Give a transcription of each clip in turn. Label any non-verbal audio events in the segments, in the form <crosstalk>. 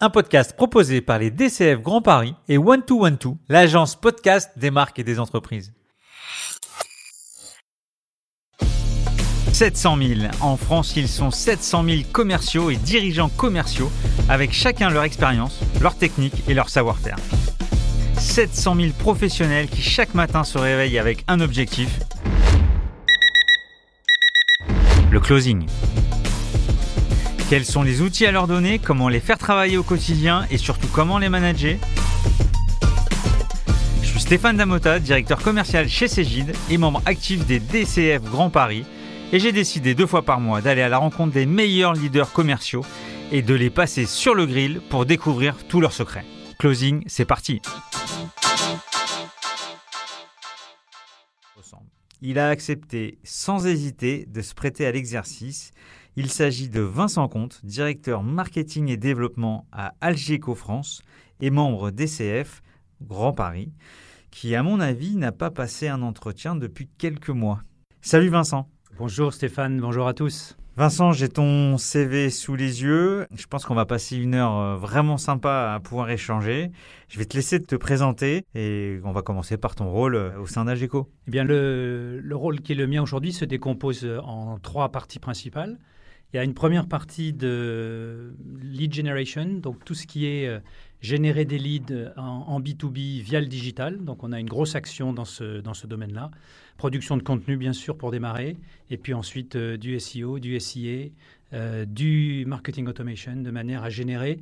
un podcast proposé par les DCF Grand Paris et One to One to, l'agence podcast des marques et des entreprises. 700 000. En France, ils sont 700 000 commerciaux et dirigeants commerciaux avec chacun leur expérience, leur technique et leur savoir-faire. 700 000 professionnels qui chaque matin se réveillent avec un objectif, le closing. Quels sont les outils à leur donner, comment les faire travailler au quotidien et surtout comment les manager Je suis Stéphane Damota, directeur commercial chez Cégide et membre actif des DCF Grand Paris. Et j'ai décidé deux fois par mois d'aller à la rencontre des meilleurs leaders commerciaux et de les passer sur le grill pour découvrir tous leurs secrets. Closing, c'est parti. Il a accepté sans hésiter de se prêter à l'exercice il s'agit de Vincent Comte, directeur marketing et développement à Algeco France et membre d'ECF Grand Paris, qui à mon avis n'a pas passé un entretien depuis quelques mois. Salut Vincent. Bonjour Stéphane, bonjour à tous. Vincent, j'ai ton CV sous les yeux. Je pense qu'on va passer une heure euh, vraiment sympa à pouvoir échanger. Je vais te laisser te présenter et on va commencer par ton rôle euh, au sein d'Algeco. Eh bien, le, le rôle qui est le mien aujourd'hui se décompose en trois parties principales. Il y a une première partie de lead generation, donc tout ce qui est euh, générer des leads en, B2B via le digital. Donc on a une grosse action dans ce, dans ce domaine-là. Production de contenu, bien sûr, pour démarrer. Et puis ensuite euh, du SEO, du SIA, euh, du marketing automation, de manière à générer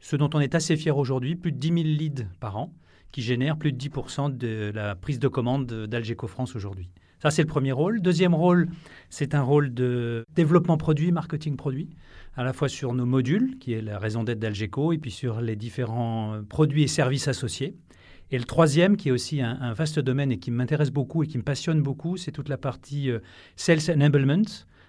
ce dont on est assez fier aujourd'hui, plus de 10 000 leads par an, qui génèrent plus de 10% de la prise de commande d'Algeco France aujourd'hui. Ça, c'est le premier rôle. Deuxième rôle, c'est un rôle de développement produit, marketing produit, à la fois sur nos modules, qui est la raison d'être d'Algeco, et puis sur les différents euh, produits et services associés. Et le troisième, qui est aussi un, vaste domaine et qui m'intéresse beaucoup et qui me passionne beaucoup, c'est toute la partie euh, Sales Enablement,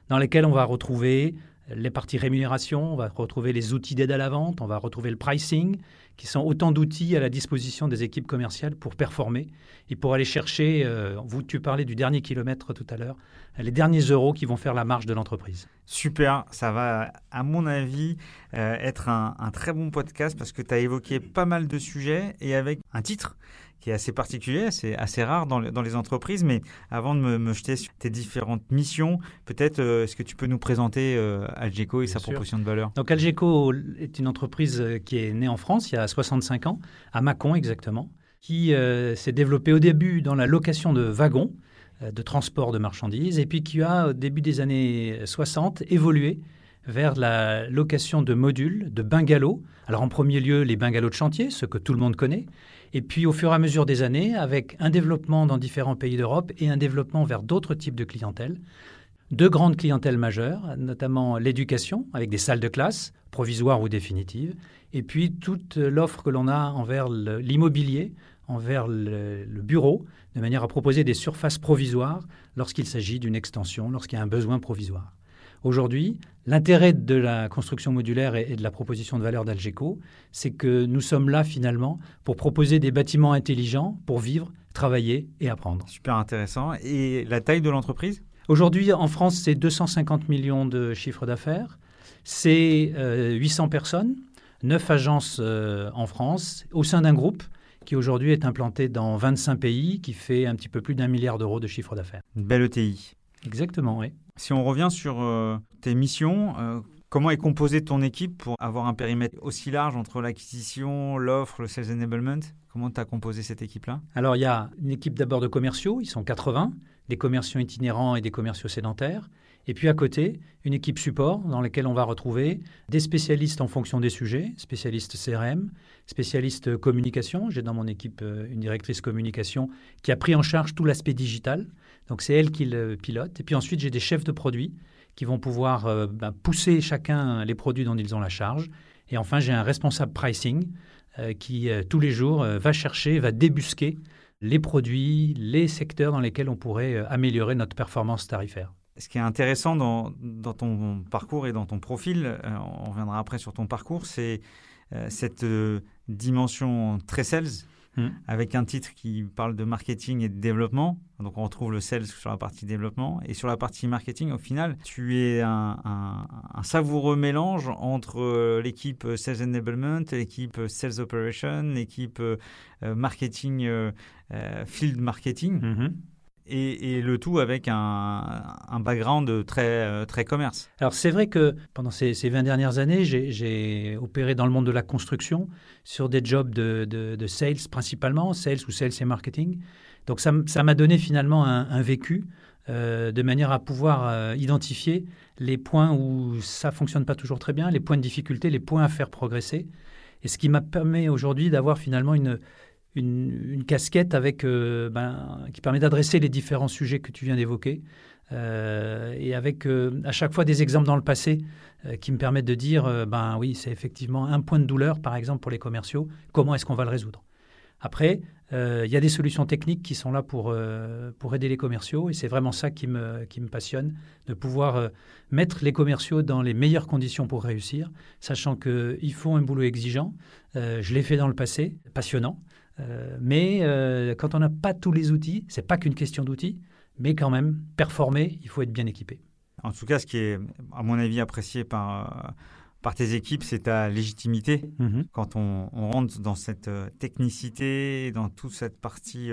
dans laquelle on va retrouver les parties rémunération, on va retrouver les outils d'aide à la vente, on va retrouver le pricing, qui sont autant d'outils à la disposition des équipes commerciales pour performer et pour aller chercher, euh, vous tu parlais du dernier kilomètre tout à l'heure, les derniers euros qui vont faire la marge de l'entreprise. Super, ça va à mon avis euh, être un, un, très bon podcast parce que tu as évoqué pas mal de sujets et avec un titre qui est assez particulier, c'est assez rare dans, dans, les entreprises. Mais avant de me, jeter sur tes différentes missions, peut-être euh, est-ce que tu peux nous présenter euh, Algeco et sa proposition de valeur? Donc Algeco est une entreprise euh, qui est née en France il y a 65 ans, à Mâcon exactement, qui s'est développée au début dans la location de wagons de transport de marchandises et puis qui a au début des années 60 évolué vers la location de modules, de bungalows. Alors en premier lieu les bungalows de chantier, ce que tout le monde connaît, et puis au fur et à mesure des années, avec un développement dans différents pays d'Europe et un développement vers d'autres types de clientèle, deux grandes clientèles majeures, notamment l'éducation, avec des salles de classe, provisoires ou définitives, et puis toute l'offre que l'on a envers l'immobilier, envers le, le, bureau, de manière à proposer des surfaces provisoires lorsqu'il s'agit d'une extension, lorsqu'il y a un besoin provisoire. Aujourd'hui, l'intérêt de la construction modulaire et, de la proposition de valeur d'Algeco, c'est que nous sommes là finalement pour proposer des bâtiments intelligents pour vivre, travailler et apprendre. Super intéressant. Et la taille de l'entreprise? Aujourd'hui, en France, c'est 250 millions de chiffres d'affaires. C'est 800 euh, personnes, 9 agences euh, en France, au sein d'un groupe qui aujourd'hui est implanté dans 25 pays, qui fait un petit peu plus d'un milliard d'euros de chiffre d'affaires. Une belle ETI. Exactement, oui. Si on revient sur euh, tes missions, euh, comment est composée ton équipe pour avoir un périmètre aussi large entre l'acquisition, l'offre, le sales enablement? Comment tu as composé cette équipe-là? Alors, il y a une équipe d'abord de commerciaux, ils sont 80, des commerciaux itinérants et des commerciaux sédentaires. Et puis à côté, une équipe support dans laquelle on va retrouver des spécialistes en fonction des sujets, spécialistes CRM, spécialistes communication. J'ai dans mon équipe euh, une directrice communication qui a pris en charge tout l'aspect digital. Donc c'est elle qui le pilote. Et puis ensuite, j'ai des chefs de produits qui vont pouvoir euh, ben, pousser chacun les produits dont ils ont la charge. Et enfin, j'ai un responsable pricing euh, qui, euh, tous les jours, va chercher, va débusquer les produits, les secteurs dans lesquels on pourrait améliorer notre performance tarifaire. Ce qui est intéressant dans, dans ton parcours et dans ton profil, on reviendra après sur ton parcours, c'est cette dimension très sales hmm. avec un titre qui parle de marketing et de développement. Donc on retrouve le sales sur la partie développement. Et sur la partie marketing, au final, tu es un, savoureux mélange entre euh, l'équipe Sales Enablement, l'équipe Sales Operation, l'équipe euh, marketing, field marketing. Mm-hmm et, le tout avec un, background très, très commerce. Alors c'est vrai que pendant ces, ces 20 dernières années, j'ai opéré dans le monde de la construction sur des jobs de, de, sales principalement, sales ou sales et marketing. Donc ça m'a donné finalement un, vécu euh, de manière à pouvoir euh, identifier les points où ça fonctionne pas toujours très bien, les points de difficulté, les points à faire progresser. Et ce qui m'a permis aujourd'hui d'avoir finalement une, une, casquette avec, euh, ben, qui permet d'adresser les différents sujets que tu viens d'évoquer. Euh, et avec euh, à chaque fois des exemples dans le passé qui me permettent de dire, ben oui, c'est effectivement un point de douleur, par exemple, pour les commerciaux. Comment est-ce qu'on va le résoudre? Après, il y a des solutions techniques qui sont là pour, pour aider les commerciaux, et c'est vraiment ça qui me, qui me passionne, de pouvoir mettre les commerciaux dans les meilleures conditions pour réussir, sachant qu'ils font un boulot exigeant. je l'ai fait dans le passé, passionnant. Euh, mais euh, quand on n'a pas tous les outils, c'est pas qu'une question d'outils, mais quand même, performer, il faut être bien équipé. En tout cas, ce qui est, à mon avis, apprécié par, euh, par tes équipes, c'est ta légitimité. Mhm. Quand on, rentre dans cette technicité, dans toute cette partie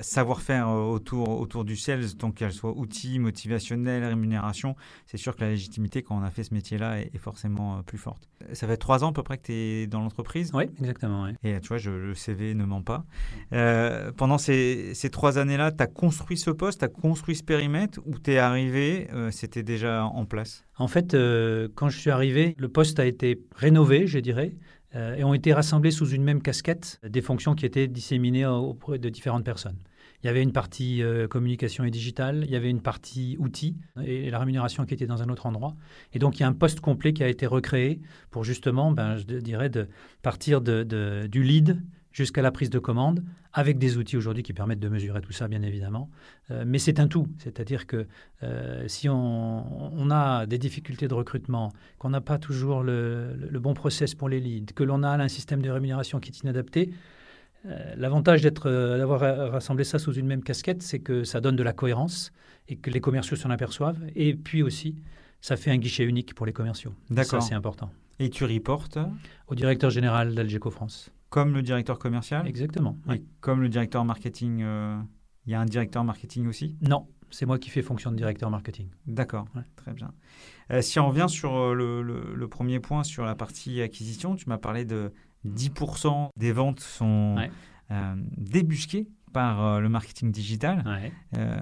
savoir-faire autour, autour du sales, donc qu'elle soit outils, motivationnel, rémunération, c'est sûr que la légitimité, quand on a fait ce métier-là, est, forcément plus forte. Ça fait trois ans à peu près que tu es dans l'entreprise? Oui, exactement. Et tu vois, je, le CV ne ment pas. Euh, pendant ces, ces trois années-là, tu as construit ce poste, tu as construit ce périmètre, ou tu es arrivé, euh, c'était déjà en place? En fait, euh, quand je suis arrivé, le poste a été rénové, je dirais. et ont été rassemblés sous une même casquette des fonctions qui étaient disséminées auprès de différentes personnes. Il y avait une partie euh, communication et digitale, il y avait une partie outils et la rémunération qui était dans un autre endroit. Et donc, il y a un poste complet qui a été recréé pour justement, ben, je dirais, de partir de, du lead jusqu'à la prise de commande, avec des outils aujourd'hui qui permettent de mesurer tout ça, bien évidemment. Euh, mais c'est un tout, c'est-à-dire que euh, si on, a des difficultés de recrutement, qu'on n'a pas toujours le, le, bon process pour les leads, que l'on a un système de rémunération qui est inadapté, euh, l'avantage euh, d'avoir rassemblé ça sous une même casquette, c'est que ça donne de la cohérence et que les commerciaux s'en aperçoivent. Et puis aussi, ça fait un guichet unique pour les commerciaux. D'accord. Ça, c'est important. Et tu reportes? Au directeur général d'Algeco France. Comme le directeur commercial Exactement. comme le directeur marketing, euh, il y a un directeur marketing aussi? Non, c'est moi qui fais fonction de directeur marketing. D'accord, très bien. si on revient sur le, premier point, sur la partie acquisition, tu m'as parlé de 10% des ventes sont euh, débusquées par euh, le marketing digital. Euh,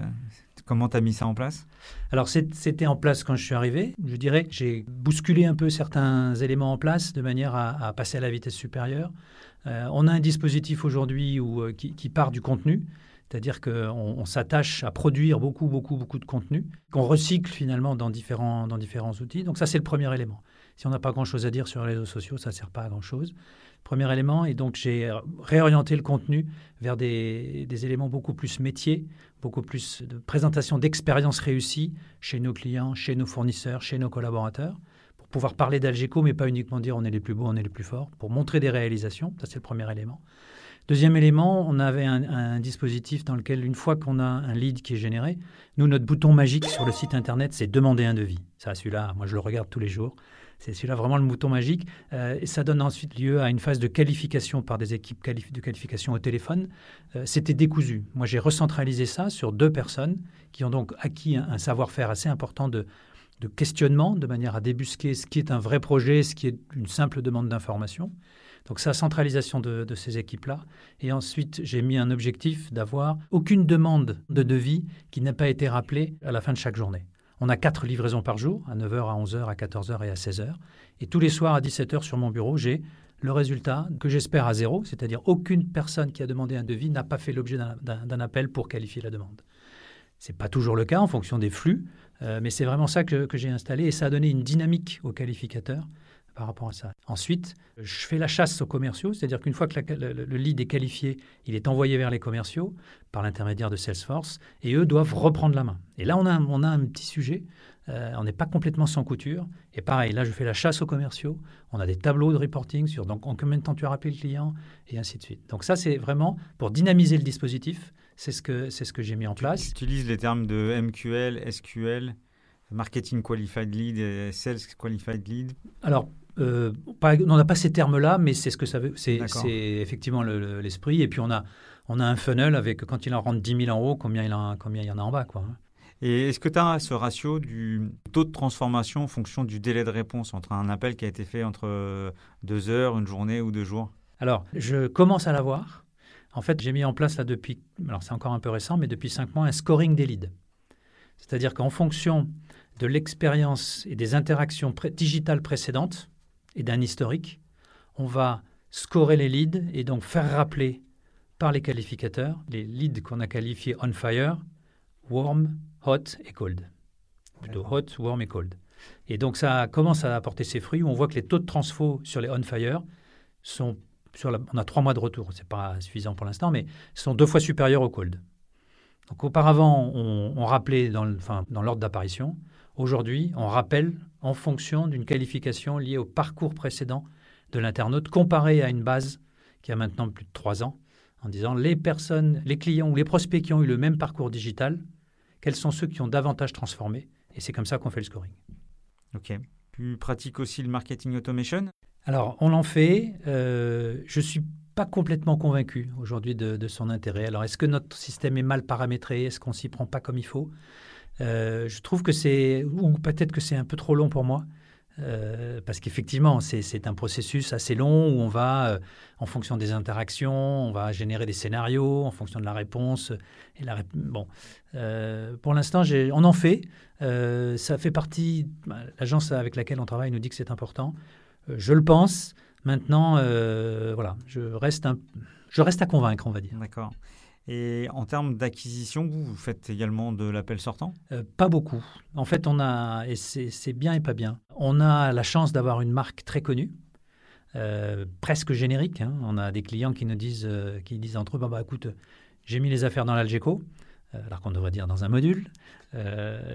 comment tu as mis ça en place? Alors, c'était en place quand je suis arrivé. Je dirais que j'ai bousculé un peu certains éléments en place de manière à, passer à la vitesse supérieure. On a un dispositif aujourd'hui qui, qui, part du contenu. C'est-à-dire qu'on on, s'attache à produire beaucoup, beaucoup, beaucoup de contenu, qu'on recycle finalement dans différents, dans différents outils. Donc ça, c'est le premier élément. Si on n'a pas grand-chose à dire sur les réseaux sociaux, ça ne sert pas à grand-chose. Premier élément, et donc j'ai réorienté le contenu vers des, éléments beaucoup plus métiers, beaucoup plus de présentation d'expériences réussies chez nos clients, chez nos fournisseurs, chez nos collaborateurs, pouvoir parler d'Algeco, mais pas uniquement dire on est les plus beaux, on est les plus forts, pour montrer des réalisations. Ça, c'est le premier élément. Deuxième élément, on avait un, dispositif dans lequel, une fois qu'on a un lead qui est généré, nous, notre bouton magique sur le site internet, c'est demander un devis. Ça, celui-là, moi, je le regarde tous les jours. C'est celui-là vraiment le mouton magique. Euh, et ça donne ensuite lieu à une phase de qualification par des équipes de qualification au téléphone. Euh, c'était décousu. Moi, j'ai recentralisé ça sur deux personnes qui ont donc acquis un, savoir-faire assez important de, questionnement, de manière à débusquer ce qui est un vrai projet, ce qui est une simple demande d'information. Donc, la centralisation de, de ces équipes-là. Et ensuite, j'ai mis un objectif d'avoir aucune demande de devis qui n'a pas été rappelée à la fin de chaque journée. On a quatre livraisons par jour, à 9h, à 11h, à 14h et à 16h. Et tous les soirs à 17h sur mon bureau, j'ai le résultat que j'espère à zéro, c'est-à-dire aucune personne qui a demandé un devis n'a pas fait l'objet d'un appel pour qualifier la demande. Ce n'est pas toujours le cas en fonction des flux, euh, mais c'est vraiment ça que, j'ai installé et ça a donné une dynamique aux qualificateurs par rapport à ça. Ensuite, je fais la chasse aux commerciaux, c'est-à-dire qu'une fois que le, lead est qualifié, il est envoyé vers les commerciaux par l'intermédiaire de Salesforce et eux doivent reprendre la main. Et là, on a, on a un petit sujet. Euh, on n'est pas complètement sans couture. Et pareil, là, je fais la chasse aux commerciaux. On a des tableaux de reporting sur donc, en combien de temps tu as rappelé le client et ainsi de suite. Donc ça, c'est vraiment pour dynamiser le dispositif. C'est ce que, c'est ce que j'ai mis en place. Tu utilises les termes de MQL, SQL, Marketing Qualified Lead et Sales Qualified Lead Alors, euh, on n'a pas ces termes-là, mais c'est ce que ça veut. C'est, effectivement l'esprit. et puis on a, on a un funnel avec quand il en rentre 10 000 en haut, combien il, en, combien il y en a en bas. Quoi. Et est-ce que tu as ce ratio du taux de transformation en fonction du délai de réponse entre un appel qui a été fait entre deux heures, une journée ou deux jours? Alors, je commence à l'avoir. En fait, j'ai mis en place là depuis, alors c'est encore un peu récent, mais depuis cinq mois, un scoring des leads. C'est-à-dire qu'en fonction de l'expérience et des interactions digitales précédentes, et d'un historique, on va scorer les leads et donc faire rappeler par les qualificateurs les leads qu'on a qualifiés on fire, warm, hot et cold. Plutôt hot, warm et cold. Et donc ça commence à apporter ses fruits où on voit que les taux de transfo sur les on fire sont on a trois mois de retour, c'est pas suffisant pour l'instant, mais sont deux fois supérieurs au cold. Donc auparavant, on, rappelait dans, dans l'ordre d'apparition. Aujourd'hui, on rappelle en fonction d'une qualification liée au parcours précédent de l'internaute, comparé à une base qui a maintenant plus de trois ans, en disant les personnes, les clients ou les prospects qui ont eu le même parcours digital, quels sont ceux qui ont davantage transformé? Et c'est comme ça qu'on fait le scoring. Ok. Tu pratiques aussi le marketing automation? Alors, on en fait. Euh, je ne suis pas complètement convaincu aujourd'hui de, son intérêt. Alors, est-ce que notre système est mal paramétré? Est-ce qu'on s'y prend pas comme il faut? Euh, je trouve que c'est, ou peut-être que c'est un peu trop long pour moi, euh, parce qu'effectivement, c'est un processus assez long où on va, en fonction des interactions, on va générer des scénarios en fonction de la réponse. Bon, pour l'instant, on en fait. ça fait partie. Bah, l'agence avec laquelle on travaille nous dit que c'est important. Je le pense. Maintenant, voilà, je reste, un, je reste à convaincre, on va dire. D'accord. Et en termes d'acquisition, vous, vous faites également de l'appel sortant? Euh, Pas beaucoup. En fait, on a, et c'est bien et pas bien, on a la chance d'avoir une marque très connue, euh, presque générique. Hein. On a des clients qui nous disent, euh, qui disent entre eux, bah, bah, écoute, j'ai mis les affaires dans l'Algeco, alors qu'on devrait dire dans un module.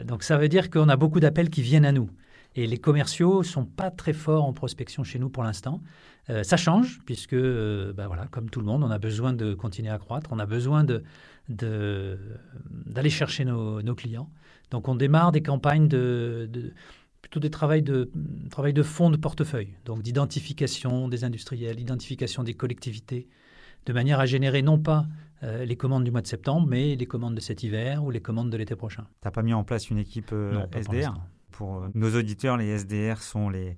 donc ça veut dire qu'on a beaucoup d'appels qui viennent à nous. Et les commerciaux sont pas très forts en prospection chez nous pour l'instant. Euh, ça change, puisque, euh, ben voilà, comme tout le monde, on a besoin de continuer à croître, on a besoin d'aller de, d'aller chercher nos, clients. Donc on démarre des campagnes de, plutôt des travaux de, travail de fonds de portefeuille, donc d'identification des industriels, d'identification des collectivités, de manière à générer non pas euh, les commandes du mois de septembre, mais les commandes de cet hiver ou les commandes de l'été prochain. Tu n'as pas mis en place une équipe SDR pour, pour nos auditeurs, les SDR sont les,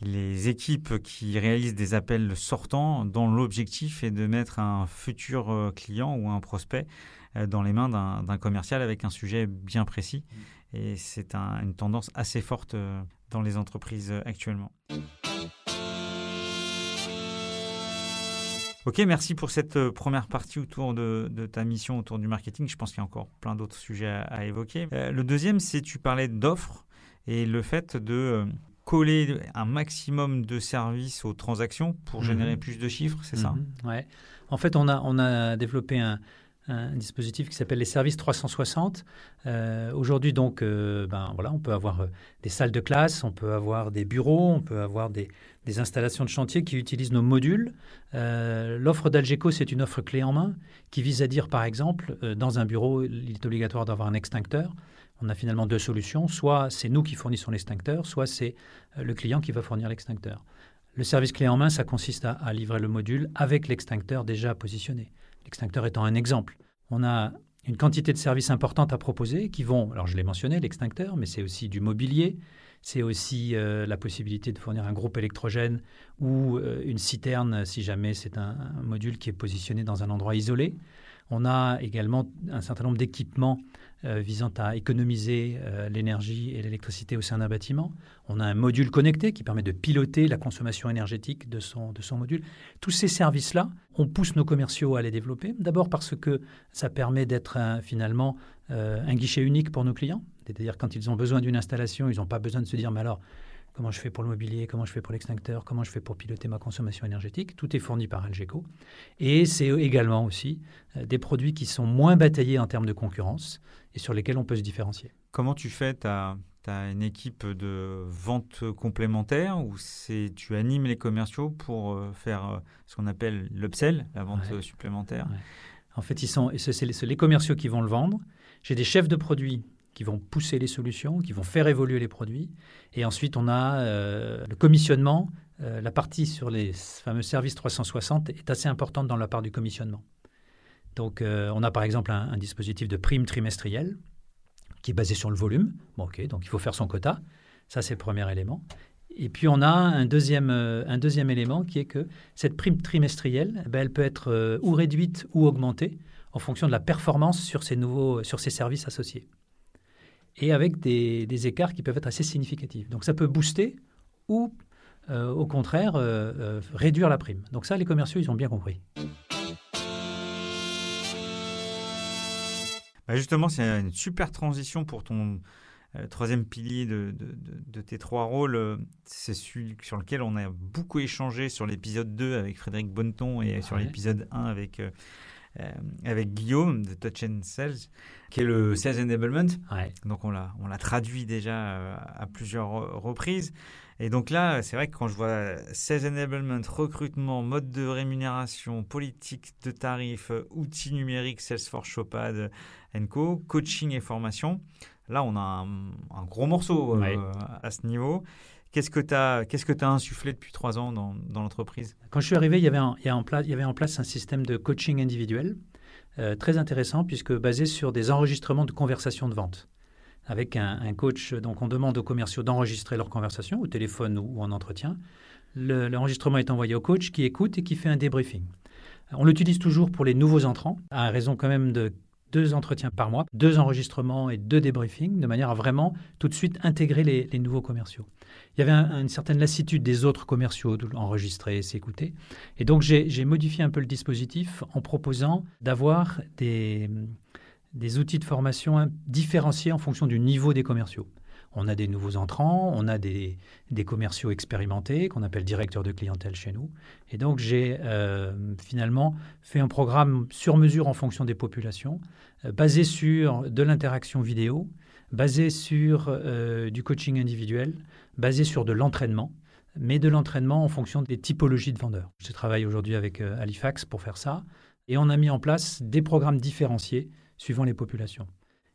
les équipes qui réalisent des appels sortants dont l'objectif est de mettre un futur euh, client ou un prospect euh, dans les mains d'un commercial avec un sujet bien précis. Mm. Et c'est une tendance assez forte euh, dans les entreprises actuellement. Ok, merci pour cette première partie autour de, ta mission autour du marketing. Je pense qu'il y a encore plein d'autres sujets à, évoquer. le deuxième, c'est tu parlais d'offres et le fait de coller un maximum de services aux transactions pour mhm. générer plus de chiffres, c'est ça? Mhm. Ouais. En fait, on a, on a développé un, dispositif qui s'appelle les services 360. Euh, aujourd'hui, donc, euh, ben, voilà, on peut avoir euh, des salles de classe, on peut avoir des bureaux, on peut avoir des, des installations de chantier qui utilisent nos modules. L'offre d'Algeco, c'est une offre clé en main qui vise à dire, par exemple, dans un bureau, il est obligatoire d'avoir un extincteur on a finalement deux solutions. Soit c'est nous qui fournissons l'extincteur, soit c'est euh, le client qui va fournir l'extincteur. Le service clé en main, ça consiste à, livrer le module avec l'extincteur déjà positionné. L'extincteur étant un exemple. On a une quantité de services importantes à proposer qui vont, alors je l'ai mentionné, l'extincteur, mais c'est aussi du mobilier, c'est aussi euh, la possibilité de fournir un groupe électrogène ou euh, une citerne si jamais c'est un, module qui est positionné dans un endroit isolé. On a également un certain nombre d'équipements euh, visant à économiser euh, l'énergie et l'électricité au sein d'un bâtiment. On a un module connecté qui permet de piloter la consommation énergétique de son, de son module. Tous ces services-là, on pousse nos commerciaux à les développer. D'abord parce que ça permet d'être finalement euh, un guichet unique pour nos clients. C'est-à-dire quand ils ont besoin d'une installation, ils n'ont pas besoin de se dire, mais alors, comment je fais pour le mobilier, comment je fais pour l'extincteur, comment je fais pour piloter ma consommation énergétique. Tout est fourni par Algeco. Et c'est également aussi euh, des produits qui sont moins bataillés en termes de concurrence et sur lesquels on peut se différencier. Comment tu fais? Tu as, une équipe de vente complémentaire ou tu animes les commerciaux pour euh, faire euh, ce qu'on appelle l'upsell, la vente supplémentaire? En fait, ils sont, c'est les commerciaux qui vont le vendre. J'ai des chefs de produits qui vont pousser les solutions, qui vont faire évoluer les produits. Et ensuite, on a euh, le commissionnement. Euh, la partie sur les fameux services 360 est assez importante dans la part du commissionnement. Donc, euh, on a par exemple un, dispositif de prime trimestrielle qui est basé sur le volume. Bon, ok, donc il faut faire son quota. Ça, c'est le premier élément. Et puis, on a un deuxième, un deuxième élément qui est que cette prime trimestrielle, eh ben, elle peut être ou réduite ou augmentée en fonction de la performance sur ces, nouveaux, sur ces services associés et avec des, écarts qui peuvent être assez significatifs. Donc ça peut booster ou euh, au contraire euh, euh, réduire la prime. Donc ça, les commerciaux, ils ont bien compris. Bah, justement, c'est une super transition pour ton troisième pilier de, tes trois rôles. C'est celui sur lequel on a beaucoup échangé sur l'épisode 2 avec Frédéric Bonneton et sur l'épisode 1 avec euh, avec Guillaume de Touch and Sales, qui est le Sales Enablement. Donc on l'a, on l'a traduit déjà euh, à plusieurs reprises. Et donc là, c'est vrai que quand je vois Sales Enablement, recrutement, mode de rémunération, politique de tarifs, outils numériques, Salesforce, Shopad, Co, coaching et formation, là on a un, gros morceau euh, à ce niveau. Qu'est-ce que tu as, qu'est-ce que as insufflé depuis trois ans dans, l'entreprise? Quand je suis arrivé, il y, avait en place, un système de coaching individuel euh, très intéressant puisque basé sur des enregistrements de conversations de vente. Avec un, coach, donc on demande aux commerciaux d'enregistrer leur conversation au téléphone ou, en entretien. l'enregistrement est envoyé au coach qui écoute et qui fait un débriefing. On l'utilise toujours pour les nouveaux entrants, à raison quand même de deux entretiens par mois, deux enregistrements et deux débriefings, de manière à vraiment tout de suite intégrer les nouveaux commerciaux il y avait une certaine lassitude des autres commerciaux d'enregistrer, s'écouter. Et donc, j'ai modifié un peu le dispositif en proposant d'avoir des, outils de formation différenciés en fonction du niveau des commerciaux. On a des nouveaux entrants, on a des, des commerciaux expérimentés qu'on appelle directeurs de clientèle chez nous. Et donc, j'ai euh, finalement fait un programme sur mesure en fonction des populations, euh, basé sur de l'interaction vidéo, basé sur euh, du coaching individuel, basé sur de l'entraînement, mais de l'entraînement en fonction des typologies de vendeurs. Je travaille aujourd'hui avec euh, Halifax pour faire ça, et on a mis en place des programmes différenciés suivant les populations.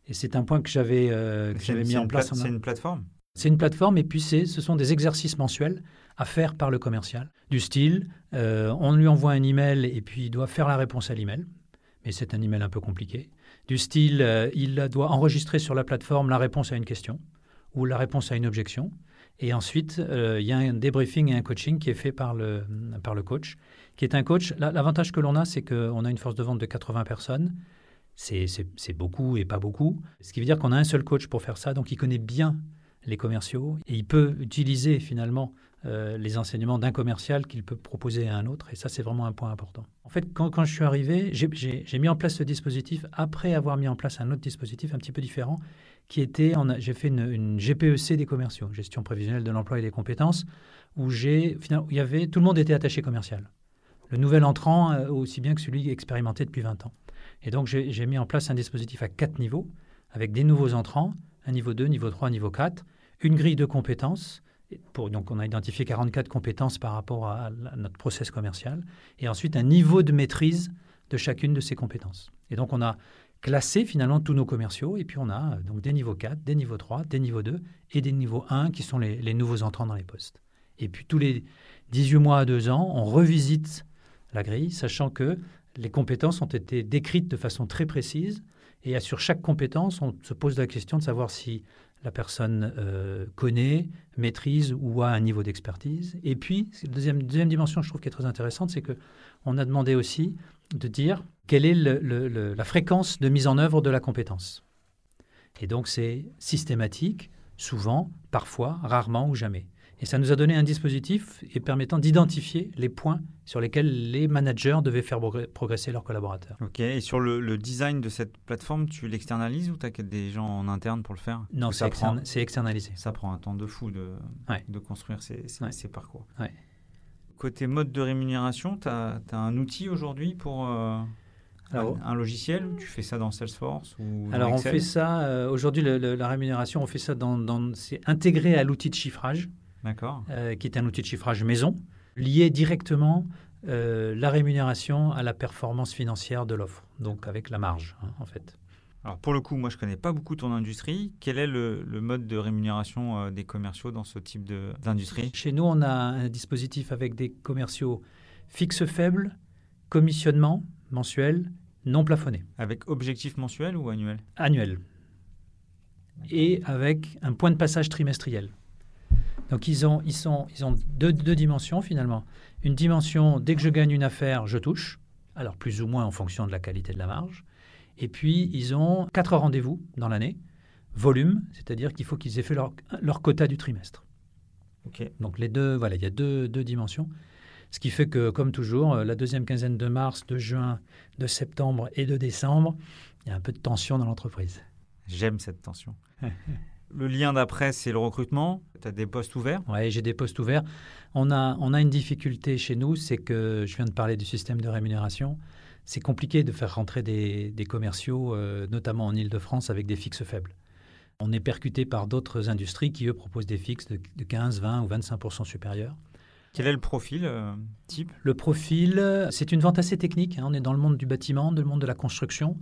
Et c'est un point que j'avais euh, mis en place. C'est une plateforme? C'est une plateforme, et puis ce sont des exercices mensuels à faire par le commercial. Du style, on lui envoie un email et puis il doit faire la réponse à l'email, mais c'est un email un peu compliqué. Du style, il doit enregistrer sur la plateforme la réponse à une question ou la réponse à une objection. Et ensuite, euh, il y a un débriefing et un coaching qui est fait par le, par le coach, qui est un coach. L'avantage que l'on a, c'est qu'on a une force de vente de 80 personnes. C'est beaucoup et pas beaucoup. Ce qui veut dire qu'on a un seul coach pour faire ça, donc il connaît bien les commerciaux et il peut utiliser finalement euh, les enseignements d'un commercial qu'il peut proposer à un autre. Et ça, c'est vraiment un point important. En fait, quand, je suis arrivé, j'ai mis en place ce dispositif après avoir mis en place un autre dispositif un petit peu différent qui était, j'ai fait une, GPEC des commerciaux, gestion prévisionnelle de l'emploi et des compétences, où j'ai, il y avait, tout le monde était attaché commercial. Le nouvel entrant, euh, aussi bien que celui expérimenté depuis 20 ans. Et donc, j'ai mis en place un dispositif à quatre niveaux, avec des nouveaux entrants, un niveau 2, niveau 3, niveau 4, une grille de compétences. Donc, on a identifié 44 compétences par rapport à, notre process commercial. Et ensuite, un niveau de maîtrise de chacune de ces compétences. Et donc, on a classer finalement tous nos commerciaux. Et puis on a euh, donc des niveaux 4, des niveaux 3, des niveaux 2 et des niveaux 1 qui sont les, nouveaux entrants dans les postes. Et puis tous les 18 mois à 2 ans, on revisite la grille, sachant que les compétences ont été décrites de façon très précise. Et sur chaque compétence, on se pose la question de savoir si la personne euh, connaît, maîtrise ou a un niveau d'expertise. Et puis, la deuxième, dimension, je trouve, qui est très intéressante, c'est qu'on a demandé aussi de dire quelle est la fréquence de mise en œuvre de la compétence. Et donc c'est systématique, souvent, parfois, rarement ou jamais. Et ça nous a donné un dispositif et permettant d'identifier les points sur lesquels les managers devaient faire progresser leurs collaborateurs. Ok, et sur le, design de cette plateforme, tu l'externalises ou tu as des gens en interne pour le faire? Non, c'est externalisé. Ça prend un temps de fou de, de construire ces, ces, parcours. Ouais. Côté mode de rémunération, tu as, un outil aujourd'hui pour... Euh, un, logiciel Tu fais ça dans Salesforce ou Alors on fait ça, euh, aujourd'hui la rémunération, on fait ça dans, dans c'est intégré à l'outil de chiffrage. Euh, qui est un outil de chiffrage maison, lié directement euh, la rémunération à la performance financière de l'offre, donc avec la marge, hein, en fait. Alors pour le coup, moi je connais pas beaucoup ton industrie. Quel est le, mode de rémunération euh, des commerciaux dans ce type d'industrie? Chez nous, on a un dispositif avec des commerciaux fixes faibles, commissionnement mensuel, non plafonné. Avec objectif mensuel ou annuel? Annuel. Et avec un point de passage trimestriel. Donc ils ont, ils sont, ils ont deux, dimensions finalement. Une dimension, dès que je gagne une affaire, je touche, alors plus ou moins en fonction de la qualité de la marge. Et puis ils ont quatre rendez-vous dans l'année, volume, c'est-à-dire qu'il faut qu'ils aient fait leur, leur, quota du trimestre. Donc les deux, voilà, il y a deux, deux dimensions. Ce qui fait que, comme toujours, la deuxième quinzaine de mars, de juin, de septembre et de décembre, il y a un peu de tension dans l'entreprise. J'aime cette tension. <laughs> Le lien d'après, c'est le recrutement. Tu as des postes ouverts? Oui, j'ai des postes ouverts. On a, on a une difficulté chez nous, c'est que je viens de parler du système de rémunération. C'est compliqué de faire rentrer des, commerciaux, euh, notamment en Ile-de-France, avec des fixes faibles. On est percuté par d'autres industries qui, eux, proposent des fixes de, 15, 20 ou 25% supérieurs. Quel est le profil euh, type? Le profil, c'est une vente assez technique. Hein. On est dans le monde du bâtiment, dans le monde de la construction.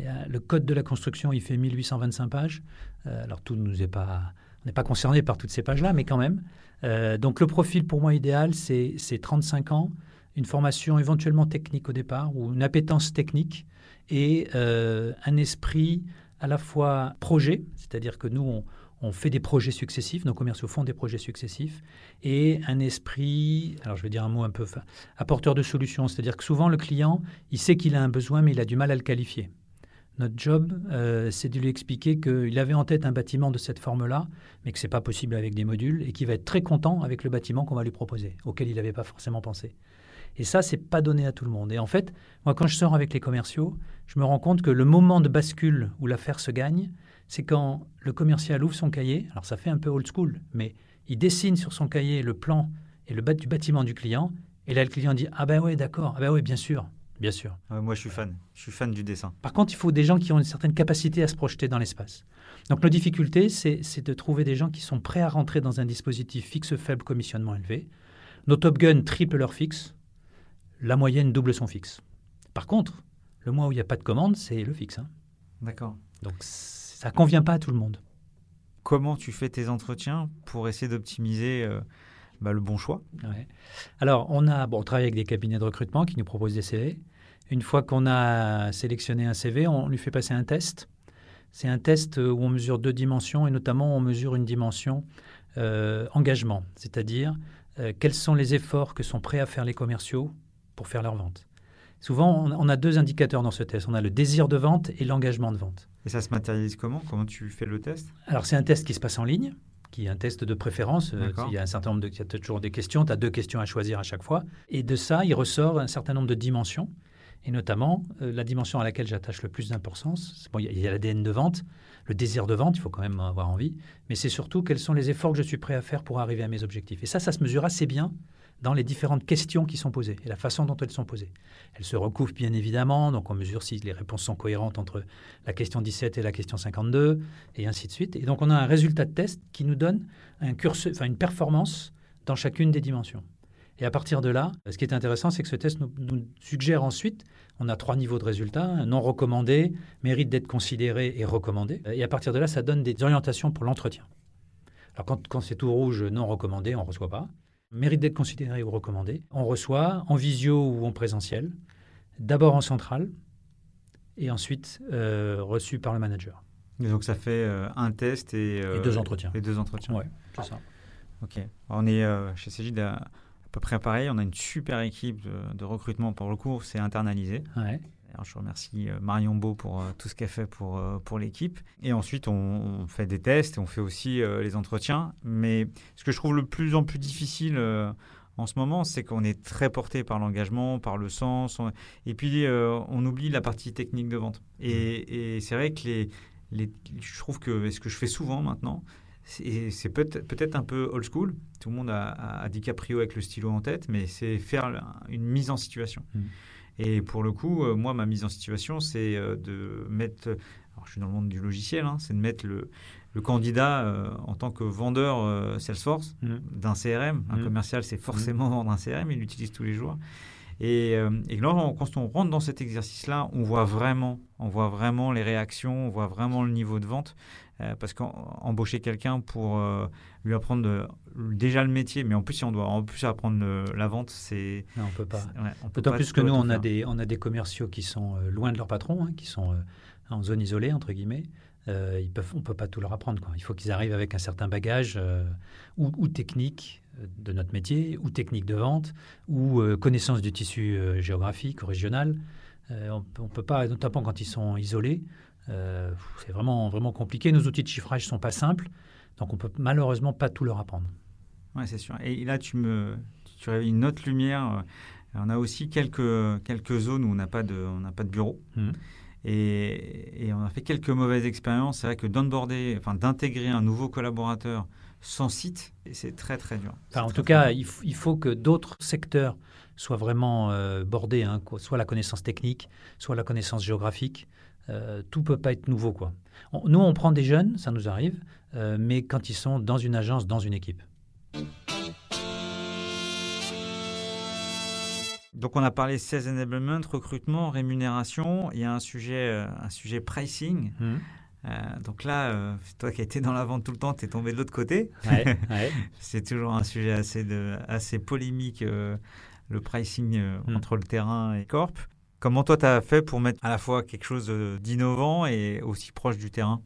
Euh, le code de la construction, il fait 1825 pages. Euh, alors tout nous est pas, on n'est pas concerné par toutes ces pages-là, mais quand même. Euh, donc le profil pour moi idéal, c'est 35 ans, une formation éventuellement technique au départ ou une appétence technique et un esprit à la fois projet, c'est-à-dire que nous, on, on, fait des projets successifs, nos commerciaux font des projets successifs, et un esprit, alors je vais dire un mot un peu apporteur de solutions, c'est-à-dire que souvent le client, il sait qu'il a un besoin, mais il a du mal à le qualifier. Notre job, euh, c'est de lui expliquer qu'il avait en tête un bâtiment de cette forme-là, mais que ce n'est pas possible avec des modules, et qu'il va être très content avec le bâtiment qu'on va lui proposer, auquel il n'avait pas forcément pensé. Et ça, c'est pas donné à tout le monde. Et en fait, moi, quand je sors avec les commerciaux, je me rends compte que le moment de bascule où l'affaire se gagne, c'est quand le commercial ouvre son cahier. Alors, ça fait un peu old school, mais il dessine sur son cahier le plan et le du bâtiment du client. Et là, le client dit Ah ben oui, d'accord, ah ben oui, bien sûr. Bien sûr. moi, je suis fan. Je suis fan du dessin. Par contre, il faut des gens qui ont une certaine capacité à se projeter dans l'espace. Donc, la difficulté, c'est de trouver des gens qui sont prêts à rentrer dans un dispositif fixe faible, commissionnement élevé. Nos Top Gun triple leur fixe. La moyenne double son fixe. Par contre, le mois où il n'y a pas de commande, c'est le fixe. Hein. D'accord. Donc, ça ne convient pas à tout le monde. Comment tu fais tes entretiens pour essayer d'optimiser euh, bah, le bon choix Alors, on, a, bon, on travaille avec des cabinets de recrutement qui nous proposent des CV. Une fois qu'on a sélectionné un CV, on lui fait passer un test. C'est un test où on mesure deux dimensions et notamment on mesure une dimension euh, engagement, c'est-à-dire euh, quels sont les efforts que sont prêts à faire les commerciaux pour faire leur vente. Souvent, on a deux indicateurs dans ce test. On a le désir de vente et l'engagement de vente. Et ça se matérialise comment? Comment tu fais le test? Alors, c'est un test qui se passe en ligne qui est un test de préférence. Euh, il y a un certain nombre de, il y a toujours des questions, tu as deux questions à choisir à chaque fois. Et de ça, il ressort un certain nombre de dimensions, et notamment euh, la dimension à laquelle j'attache le plus d'importance. Il y a l'ADN de vente, le désir de vente, il faut quand même avoir envie, mais c'est surtout quels sont les efforts que je suis prêt à faire pour arriver à mes objectifs. Et ça, ça se mesure assez bien dans les différentes questions qui sont posées et la façon dont elles sont posées. Elles se recouvrent bien évidemment, donc on mesure si les réponses sont cohérentes entre la question 17 et la question 52, et ainsi de suite. Et donc on a un résultat de test qui nous donne une performance dans chacune des dimensions. Et à partir de là, ce qui est intéressant, c'est que ce test nous, nous, suggère ensuite, on a trois niveaux de résultats, non recommandé, mérite d'être considéré et recommandé. Et à partir de là, ça donne des orientations pour l'entretien. Alors quand, quand c'est tout rouge, non recommandé, on ne reçoit pas mérite d'être considéré ou recommandé. On reçoit en visio ou en présentiel, d'abord en centrale et ensuite euh, reçu par le manager. donc ça fait euh, un test et, euh, et, deux entretiens. Et deux entretiens. Oui, c'est ça. Ok. On est chez Cégide à, peu près pareil. On a une super équipe de, recrutement pour le cours, c'est internalisé. Ouais. Alors, je remercie euh, Marion Beau pour euh, tout ce qu'elle fait pour, euh, pour l'équipe. Et ensuite, on, on, fait des tests et on fait aussi les entretiens. Mais ce que je trouve le plus en plus difficile en ce moment, c'est qu'on est très porté par l'engagement, par le sens. et puis, on oublie la partie technique de vente. Et, et c'est vrai que les, les, je trouve que ce que je fais souvent maintenant, c'est peut-être peut un peu old school. Tout le monde a, a, DiCaprio avec le stylo en tête, mais c'est faire une mise en situation. Mmh. Et pour le coup, euh, moi, ma mise en situation, c'est euh, de mettre, alors je suis dans le monde du logiciel, hein, c'est de mettre le, le candidat euh, en tant que vendeur Salesforce mmh. d'un CRM. Un mmh. commercial, c'est forcément vendre un CRM, il l'utilise tous les jours. Et, et là, quand on rentre dans cet exercice-là, on voit vraiment, on voit vraiment les réactions, on voit vraiment le niveau de vente. Euh, parce qu'embaucher quelqu'un pour euh, lui apprendre déjà le métier, mais en plus si on doit en plus apprendre la vente, c'est non, on peut pas. D'autant plus que nous on a des on a des commerciaux qui sont euh, loin de leur patron, hein, qui sont en zone isolée entre guillemets. ils peuvent, on peut pas tout leur apprendre. Quoi. Il faut qu'ils arrivent avec un certain bagage ou, ou, technique de notre métier, ou technique de vente, ou connaissance du tissu géographique ou régional. on, ne peut pas, notamment quand ils sont isolés, euh, c'est vraiment, vraiment compliqué. Nos outils de chiffrage ne sont pas simples, donc on peut malheureusement pas tout leur apprendre. Oui, c'est sûr. Et là, tu me tu avais une autre lumière. On a aussi quelques, quelques zones où on n'a pas, de, on pas de bureau. Mmh. Et, et, on a fait quelques mauvaises expériences. C'est vrai que d'onboarder, enfin d'intégrer un nouveau collaborateur sans site, c'est très très dur. en tout cas, il, il, faut que d'autres secteurs soient vraiment euh, bordés, hein, soit la connaissance technique, soit la connaissance géographique. Euh, tout peut pas être nouveau. Quoi. nous, on prend des jeunes, ça nous arrive, euh, mais quand ils sont dans une agence, dans une équipe. Donc on a parlé sales enablement, recrutement, rémunération. Il y a un sujet, euh, un sujet pricing. Mmh. Donc là, toi qui as été dans la vente tout le temps, tu es tombé de l'autre côté. <laughs> C'est toujours un sujet assez, de, assez polémique, le pricing mmh. entre le terrain et Corp. Comment toi, tu as fait pour mettre à la fois quelque chose d'innovant et aussi proche du terrain?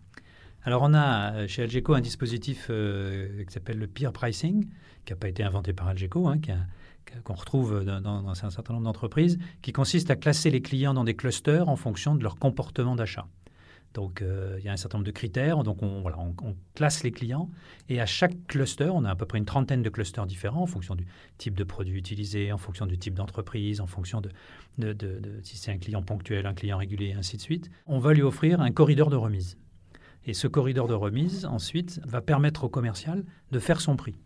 Alors on a euh, chez Algeco un dispositif euh, qui s'appelle le peer pricing, qui n'a pas été inventé par Algeco, hein, qu'on retrouve dans, dans, un certain nombre d'entreprises, qui consiste à classer les clients dans des clusters en fonction de leur comportement d'achat. Donc, euh, il y a un certain nombre de critères. Donc, on, classe les clients. Et à chaque cluster, on a à peu près une trentaine de clusters différents en fonction du type de produit utilisé, en fonction du type d'entreprise, en fonction de, de, si c'est un client ponctuel, un client régulier, ainsi de suite. On va lui offrir un corridor de remise. Et ce corridor de remise, ensuite, va permettre au commercial de faire son prix.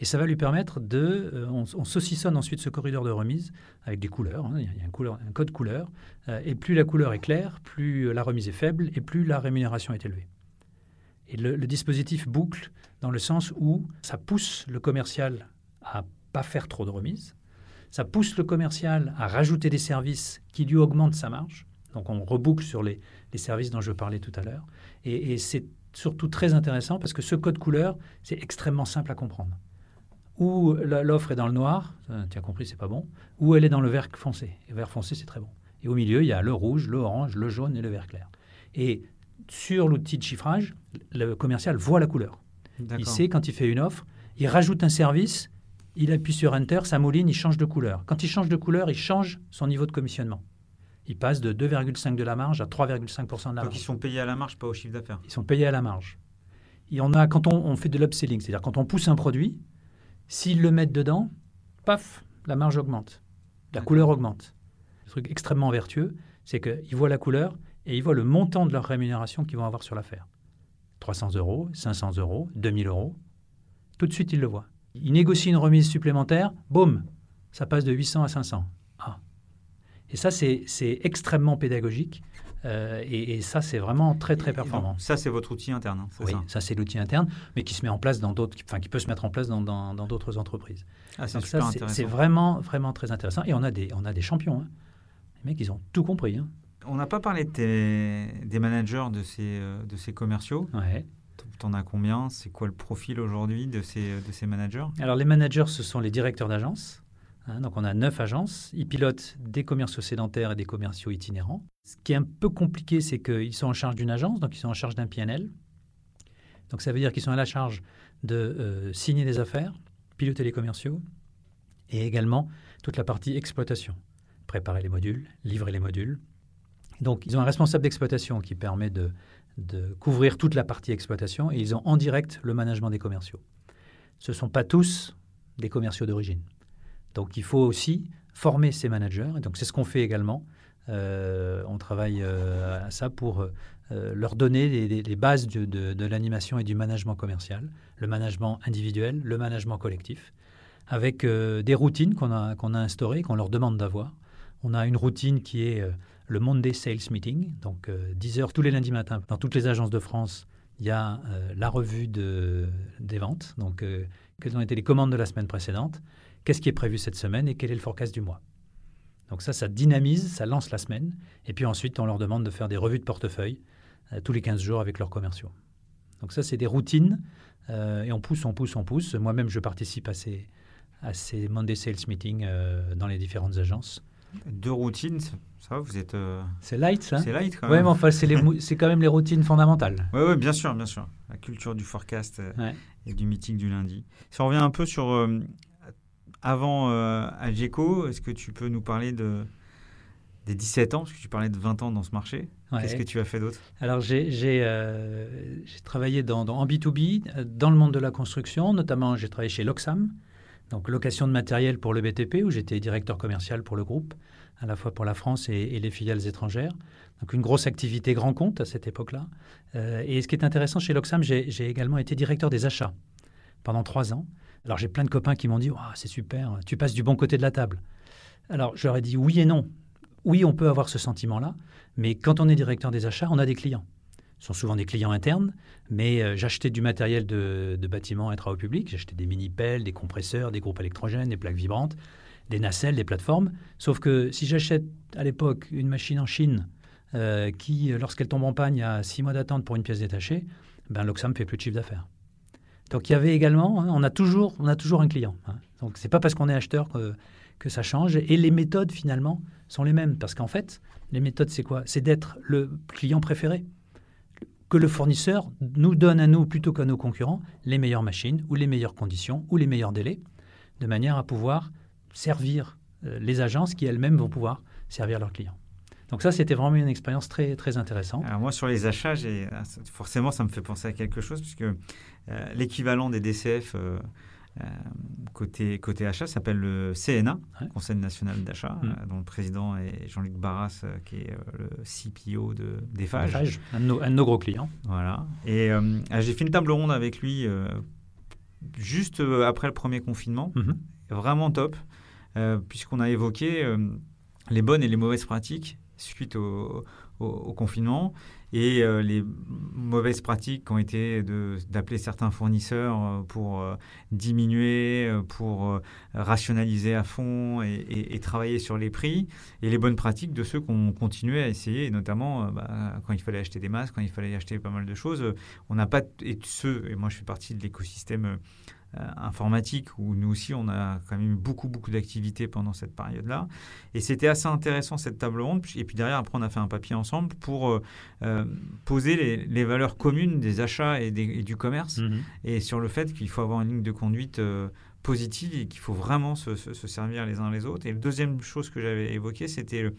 Et ça va lui permettre de... Euh, on, saucissonne ensuite ce corridor de remise avec des couleurs. Hein, il y a un, code couleur. Euh, et plus la couleur est claire, plus la remise est faible et plus la rémunération est élevée. Et le, dispositif boucle dans le sens où ça pousse le commercial à pas faire trop de remises. Ça pousse le commercial à rajouter des services qui lui augmentent sa marge. Donc on reboucle sur les, services dont je parlais tout à l'heure. Et c'est surtout très intéressant parce que ce code couleur, c'est extrêmement simple à comprendre ou l'offre est dans le noir, tu as compris, c'est pas bon, ou elle est dans le vert foncé. Et le vert foncé, c'est très bon. Et au milieu, il y a le rouge, le orange, le jaune et le vert clair. Et sur l'outil de chiffrage, le commercial voit la couleur. Il sait quand il fait une offre, il rajoute un service, il appuie sur Enter, ça mouline, il change de couleur. Quand il change de couleur, il change son niveau de commissionnement. Il passe de 2,5% de la marge à 3,5% de la marge. Donc ils sont payés à la marge, pas au chiffre d'affaires. Ils sont payés à la marge. Et on a, quand on, on fait de l'upselling, c'est-à-dire quand on pousse un produit, S'ils le mettent dedans, paf, la marge augmente, la couleur augmente. Le truc extrêmement vertueux, c'est qu'ils voient la couleur et ils voient le montant de leur rémunération qu'ils vont avoir sur l'affaire. 300 euros, 500 euros, 2000 euros. Tout de suite, ils le voient. Ils négocient une remise supplémentaire, boum, ça passe de 800 à 500. Ah. Et ça, c'est extrêmement pédagogique. Euh, et, ça, c'est vraiment très, très performant. ça, c'est votre outil interne. Hein, oui, ça, c'est l'outil interne, mais qui se met en place dans d'autres, enfin, qui peut se mettre en place dans, d'autres entreprises. Ah, c'est vraiment, vraiment très intéressant. Et on a des, on a des champions. Hein. Les mecs, ils ont tout compris. Hein. On n'a pas parlé des managers de ces, euh, de ces commerciaux. Ouais. Tu en as combien? C'est quoi le profil aujourd'hui de ces, de ces managers? Alors, les managers, ce sont les directeurs d'agence. Hein, donc on a neuf agences. Ils pilotent des commerciaux sédentaires et des commerciaux itinérants. Ce qui est un peu compliqué, c'est qu'ils sont en charge d'une agence, donc ils sont en charge d'un PNL. Donc ça veut dire qu'ils sont à la charge de euh, signer des affaires, piloter les commerciaux et également toute la partie exploitation. Préparer les modules, livrer les modules, Donc, ils ont un responsable d'exploitation qui permet de, de couvrir toute la partie exploitation et ils ont en direct le management des commerciaux. Ce ne sont pas tous des commerciaux d'origine. Donc, il faut aussi former ces managers. Et donc, c'est ce qu'on fait également. Euh, on travaille euh, à ça pour euh, leur donner les, bases de, l'animation et du management commercial, le management individuel, le management collectif, avec des routines qu'on a, instaurées, qu'on leur demande d'avoir. On a une routine qui est le Monday Sales Meeting, donc 10 heures tous les lundis matins dans toutes les agences de France. Il y a la revue de, des ventes, donc quelles ont été les commandes de la semaine précédente, qu'est-ce qui est prévu cette semaine et quel est le forecast du mois. Donc ça, ça dynamise, ça lance la semaine. Et puis ensuite, on leur demande de faire des revues de portefeuille euh, tous les 15 jours avec leurs commerciaux. Donc ça, c'est des routines. Euh, et on pousse, on pousse, on pousse. Moi-même, je participe à ces, à ces Monday Sales Meetings euh, dans les différentes agences. Deux routines, ça va, vous êtes... C'est light, ça? C'est light, quand même. Oui, mais enfin, c'est quand même les routines fondamentales. Oui, ouais, bien sûr, bien sûr. La culture du forecast et du meeting du lundi. Si on revient un peu sur avant euh, Algeco, est-ce que tu peux nous parler de, des 17 ans, parce que tu parlais de 20 ans dans ce marché Qu'est-ce que tu as fait d'autre? Alors, j'ai euh, travaillé dans, en B2B, dans le monde de la construction. Notamment, j'ai travaillé chez Loxam, donc location de matériel pour le BTP, où j'étais directeur commercial pour le groupe, à la fois pour la France et, les filiales étrangères. Donc, une grosse activité grand compte à cette époque-là. Euh, et ce qui est intéressant chez Loxam, j'ai également été directeur des achats pendant trois ans. Alors j'ai plein de copains qui m'ont dit c'est super, tu passes du bon côté de la table. Alors ai dit oui et non. Oui, on peut avoir ce sentiment-là, mais quand on est directeur des achats, on a des clients. Ce sont souvent des clients internes, mais euh, j'achetais du matériel de, bâtiments et travaux publics, j'achetais des mini-pelles, des compresseurs, des groupes électrogènes, des plaques vibrantes, des nacelles, des plateformes. Sauf que si j'achète à l'époque une machine en Chine euh, qui, lorsqu'elle tombe en panne, a six mois d'attente pour une pièce détachée, ben, l'Oxam fait plus de chiffre d'affaires. Donc il y avait également, hein, on, a toujours, un client. Hein. Donc ce n'est pas parce qu'on est acheteur que, que ça change. Et les méthodes, finalement, sont les mêmes. Parce qu'en fait, les méthodes, c'est quoi? C'est d'être le client préféré. Que le fournisseur nous donne à nous, plutôt qu'à nos concurrents, les meilleures machines ou les meilleures conditions ou les meilleurs délais, de manière à pouvoir servir euh, les agences qui elles-mêmes vont pouvoir servir leurs clients. Donc ça, c'était vraiment une expérience très, très intéressante. Alors moi, sur les achats, ah, forcément, ça me fait penser à quelque chose, puisque euh, l'équivalent des DCF euh, euh, côté, côté achat s'appelle le CNA, Conseil national d'achat, mm. dont le président est Jean-Luc Barras, qui est le CPO de d'Eiffage. Un, de nos, gros clients. Voilà. Et ah, j'ai fait une table ronde avec lui juste après le premier confinement. Mm-hmm. Vraiment top, puisqu'on a évoqué les bonnes et les mauvaises pratiques suite au, confinement et euh, les mauvaises pratiques qui ont été d'appeler certains fournisseurs euh, pour euh, diminuer, pour rationaliser à fond et, travailler sur les prix, et les bonnes pratiques de ceux qu'on continuait à essayer, notamment bah, quand il fallait acheter des masques, quand il fallait acheter pas mal de choses. On n'a pas, et ceux, et moi je fais partie de l'écosystème informatique où nous aussi on a quand même eu beaucoup beaucoup d'activités pendant cette période-là. Et c'était assez intéressant cette table ronde. Et puis derrière après on a fait un papier ensemble pour euh, euh, poser les, valeurs communes des achats et, du commerce. Mhm. et sur le fait qu'il faut avoir une ligne de conduite positive et qu'il faut vraiment se, se, servir les uns les autres. Et la deuxième chose que j'avais évoquée c'était le,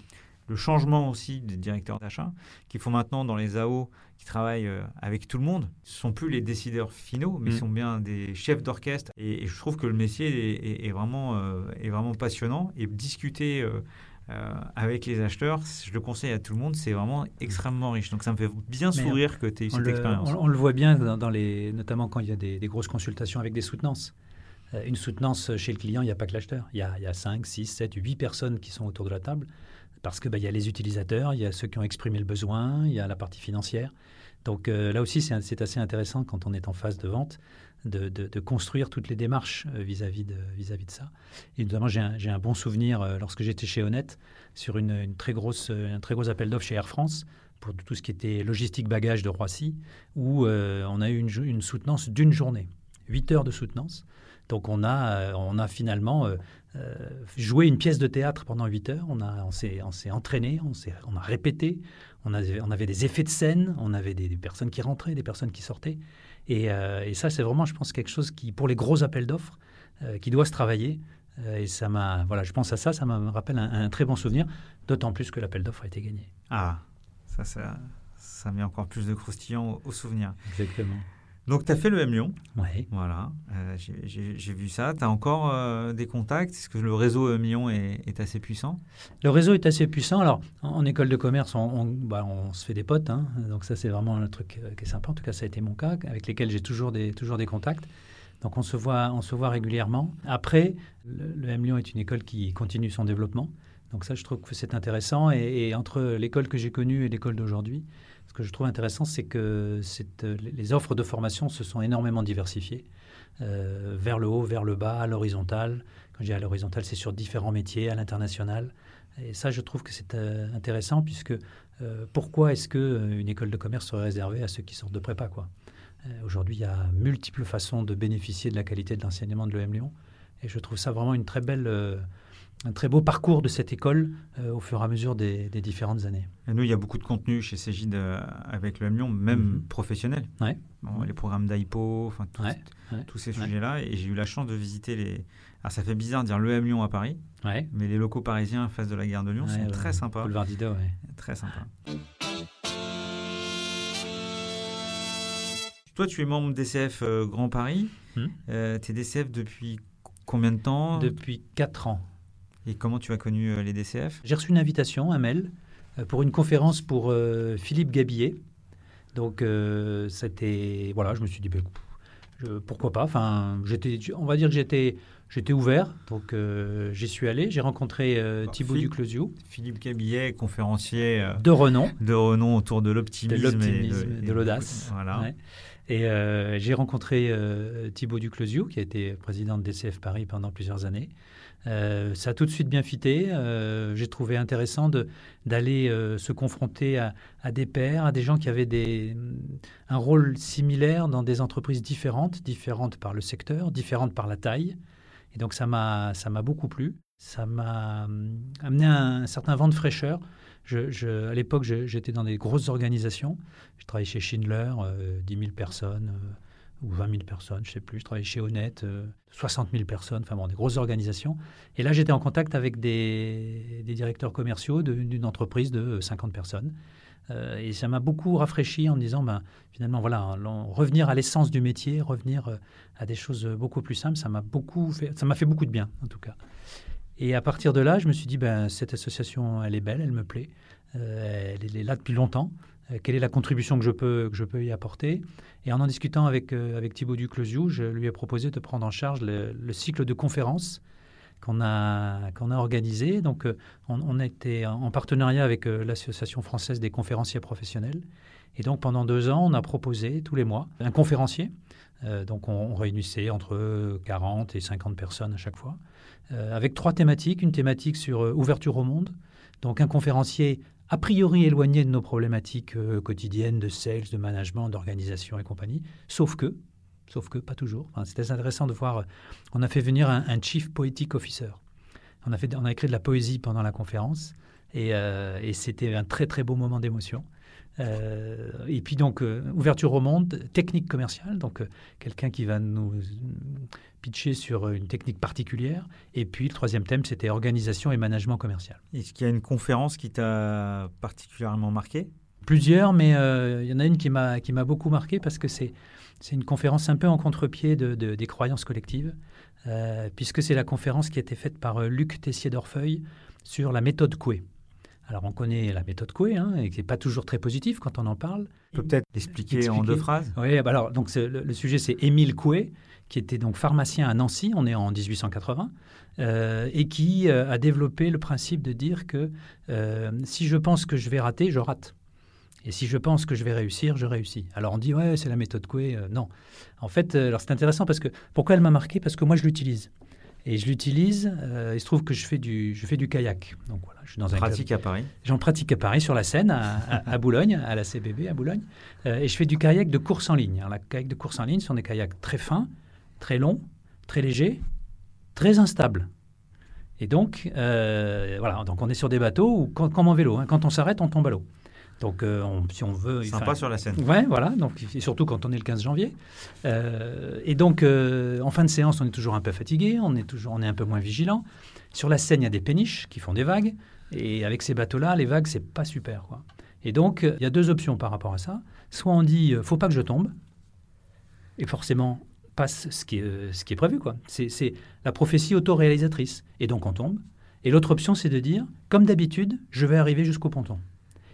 le changement aussi des directeurs d'achat, qui font maintenant dans les AO, qui travaillent euh, avec tout le monde. Ce ne sont plus les décideurs finaux, mais mm. sont bien des chefs d'orchestre. Et, je trouve que le métier est, vraiment, euh, est vraiment passionnant. Et discuter euh, avec les acheteurs, je le conseille à tout le monde, c'est vraiment extrêmement riche. Donc ça me fait bien sourire que tu aies eu cette expérience. On, le voit bien, dans, les, notamment quand il y a des, grosses consultations avec des soutenances une soutenance chez le client, il n'y a pas que l'acheteur. Il, il, y a 5, 6, 7, 8 personnes qui sont autour de la table parce qu'il bah, y a les utilisateurs, il y a ceux qui ont exprimé le besoin, il y a la partie financière. Donc euh, là aussi, c'est assez intéressant quand on est en phase de vente de, construire toutes les démarches euh, vis-à-vis de, ça. Et notamment, j'ai un, bon souvenir euh, lorsque j'étais chez Honnête sur une, très grosse, un très gros appel d'offres chez Air France pour tout ce qui était logistique bagage de Roissy, où on a eu une, soutenance d'une journée, 8 heures de soutenance. Donc on a, on a finalement jouer une pièce de théâtre pendant 8 heures. On, a, on s'est, entraîné, on, on a répété, on avait, on avait des effets de scène, on avait des, personnes qui rentraient, des personnes qui sortaient. Et, euh, et, ça, c'est vraiment, je pense, quelque chose qui, pour les gros appels d'offres, euh, qui doit se travailler. et ça m'a, voilà, je pense à ça, ça me rappelle un, très bon souvenir, d'autant plus que l'appel d'offres a été gagné. Ah, ça, ça, ça met encore plus de croustillant au, au souvenir. Exactement. Donc, tu as fait le M Lyon. Oui. Voilà, euh, j'ai vu ça. Tu as encore euh, des contacts? Est-ce que le réseau M Lyon est, assez puissant? Le réseau est assez puissant. Alors, en, école de commerce, on, bah, on, se fait des potes. Hein. Donc, ça, c'est vraiment un truc euh, qui est sympa. En tout cas, ça a été mon cas, avec lesquels j'ai toujours des, toujours des contacts. Donc, on se voit, on se voit régulièrement. Après, le, M Lyon est une école qui continue son développement. Donc, ça, je trouve que c'est intéressant. et entre l'école que j'ai connue et l'école d'aujourd'hui, que je trouve intéressant, c'est que les offres de formation se sont énormément diversifiées, euh, vers le haut, vers le bas, à l'horizontale. Quand je dis à l'horizontale, c'est sur différents métiers, à l'international. Et ça, je trouve que c'est euh, intéressant, puisque euh, pourquoi est-ce qu'une école de commerce serait réservée à ceux qui sortent de prépa Aujourd'hui, il y a multiples façons de bénéficier de la qualité de l'enseignement de l'EM Lyon. Et je trouve ça vraiment une très belle un très beau parcours de cette école euh, au fur et à mesure des, différentes années. Et nous, il y a beaucoup de contenu chez Cégide euh, avec le Lyon, même mhm. professionnel. Ouais. Les programmes enfin, tous ces sujets-là. Et j'ai eu la chance de visiter les. Alors, ça fait bizarre de dire l'EM Lyon à Paris, mais les locaux parisiens face de la gare de Lyon sont très sympas. Boulevard Didot, Très sympa. Toi, tu es membre DCF euh, Grand Paris. Hmm. tu es DCF depuis combien de temps? Depuis 4 ans. Et comment tu as connu euh, les DCF J'ai reçu une invitation, un mail, euh, pour une conférence pour euh, Philippe Gabillet. Donc, c'était. Voilà, je me suis dit, ben, pourquoi pas? Enfin, j'étais, on va dire que j'étais, j'étais ouvert, donc j'y suis allé. J'ai rencontré Thibaut Duclosiou. Philippe Gabillet, conférencier de renom, de renom autour de l'optimisme, de, l'audace. Voilà. Et j'ai rencontré Thibaut Duclosiou, qui a été président de DCF Paris pendant plusieurs années. Euh, ça a tout de suite bien fité. Euh, j'ai trouvé intéressant d'aller euh, se confronter à, des pairs, à des gens qui avaient des, un rôle similaire dans des entreprises différentes, différentes par le secteur, différentes par la taille. Et donc ça m'a beaucoup plu. Ça m'a amené un, certain vent de fraîcheur. À l'époque, j'étais dans des grosses organisations. Je travaillais chez Schindler, 10 000 personnes ou 20 000 personnes, je ne sais plus. Je travaillais chez Honnête, 60 000 personnes, enfin bon, des grosses organisations. Et là, j'étais en contact avec des, directeurs commerciaux d'une entreprise de 50 personnes. Euh, et ça m'a beaucoup rafraîchi en me disant, ben, finalement, voilà, revenir à l'essence du métier, revenir euh, à des choses beaucoup plus simples, ça m'a beaucoup fait, ça m'a fait beaucoup de bien, en tout cas. Et à partir de là, je me suis dit, ben, cette association, elle est belle, elle me plaît, euh, elle est là depuis longtemps. Euh, quelle est la contribution que je peux, que je peux y apporter? Et en en discutant avec, euh, avec Thibaut Duclosiou, je lui ai proposé de prendre en charge le, cycle de conférences qu'on a, qu'on a organisé. Donc, euh, on, on était en partenariat avec l'Association française des conférenciers professionnels. Et donc, pendant deux ans, on a proposé tous les mois un conférencier. donc, on, réunissait entre 40 et 50 personnes à chaque fois, avec trois thématiques. Une thématique sur ouverture au monde. Donc, un conférencier a priori éloigné de nos problématiques euh, quotidiennes de sales, de management, d'organisation et compagnie, sauf que, sauf que pas toujours. C'était intéressant de voir, on a fait venir un, chief poetic officer. On a, fait, on a écrit de la poésie pendant la conférence et, euh, et c'était un très très beau moment d'émotion. Euh, et puis donc, euh, ouverture au monde, technique commerciale, donc euh, quelqu'un qui va nous pitcher sur une technique particulière. Et puis le troisième thème, c'était organisation et management commercial. Est-ce qu'il y a une conférence qui t'a particulièrement marqué? Plusieurs, mais il y en a une qui m'a beaucoup marqué parce que c'est une conférence un peu en contre-pied de, des croyances collectives, puisque c'est la conférence qui a été faite par Luc Tessier d'Orfeuille sur la méthode Coué. Alors on connaît la méthode Coué, hein, et qui n'est pas toujours très positive quand on en parle. On peut peut-être l'expliquer en deux phrases? Oui, bah alors donc le, sujet c'est Émile Coué, qui était donc pharmacien à Nancy, on est en 1880, euh, et qui euh, a développé le principe de dire que euh, si je pense que je vais rater, je rate. Et si je pense que je vais réussir, je réussis. Alors on dit ouais, c'est la méthode Coué. non. En fait, alors c'est intéressant parce que pourquoi elle m'a marqué? Parce que moi je l'utilise. Et je l'utilise. Euh, il se trouve que je fais du, je fais du kayak. Donc voilà, je suis dans un pratique à Paris. J'en pratique à Paris sur la Seine, à, à, Boulogne, à la CBB à Boulogne. Euh, et je fais du kayak de course en ligne. Alors, la kayak de course en ligne ce sont des kayaks très fins, très longs, très légers, très instables. Et donc, euh, voilà, donc on est sur des bateaux ou comme en vélo. Hein, quand on s'arrête, on tombe à l'eau. Donc, euh, on, si on veut. Sympa sur la scène. Ouais, voilà. Donc, et surtout quand on est le 15 janvier. Euh, et donc, euh, en fin de séance, on est toujours un peu fatigué, on est, toujours, on est un peu moins vigilant. Sur la scène, il y a des péniches qui font des vagues. Et avec ces bateaux-là, les vagues, c'est pas super. Quoi. Et donc, il y a deux options par rapport à ça. Soit on dit, faut pas que je tombe. Et forcément, passe ce qui est, ce qui est prévu. quoi. C'est la prophétie autoréalisatrice. Et donc, on tombe. Et l'autre option, c'est de dire, comme d'habitude, je vais arriver jusqu'au ponton.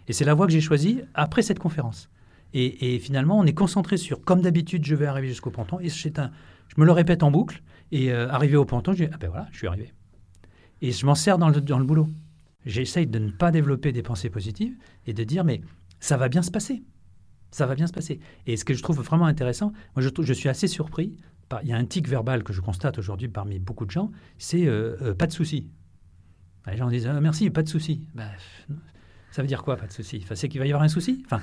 Et c'est la voie que j'ai choisie après cette conférence. Et, finalement, on est concentré sur, comme d'habitude, je vais arriver jusqu'au ponton. Et un, je me le répète en boucle. Et euh, arrivé au ponton, je dis, ah ben voilà, je suis arrivé. Et je m'en sers dans le, dans le boulot. J'essaye de ne pas développer des pensées positives et de dire, mais ça va bien se passer. Ça va bien se passer. Et ce que je trouve vraiment intéressant, moi je, suis assez surpris. il y a un tic verbal que je constate aujourd'hui parmi beaucoup de gens, c'est euh, euh, pas de souci. Les gens disent ah, merci, pas de souci. Ben, ça veut dire quoi, pas de souci? Enfin, C'est qu'il va y avoir un souci? Enfin,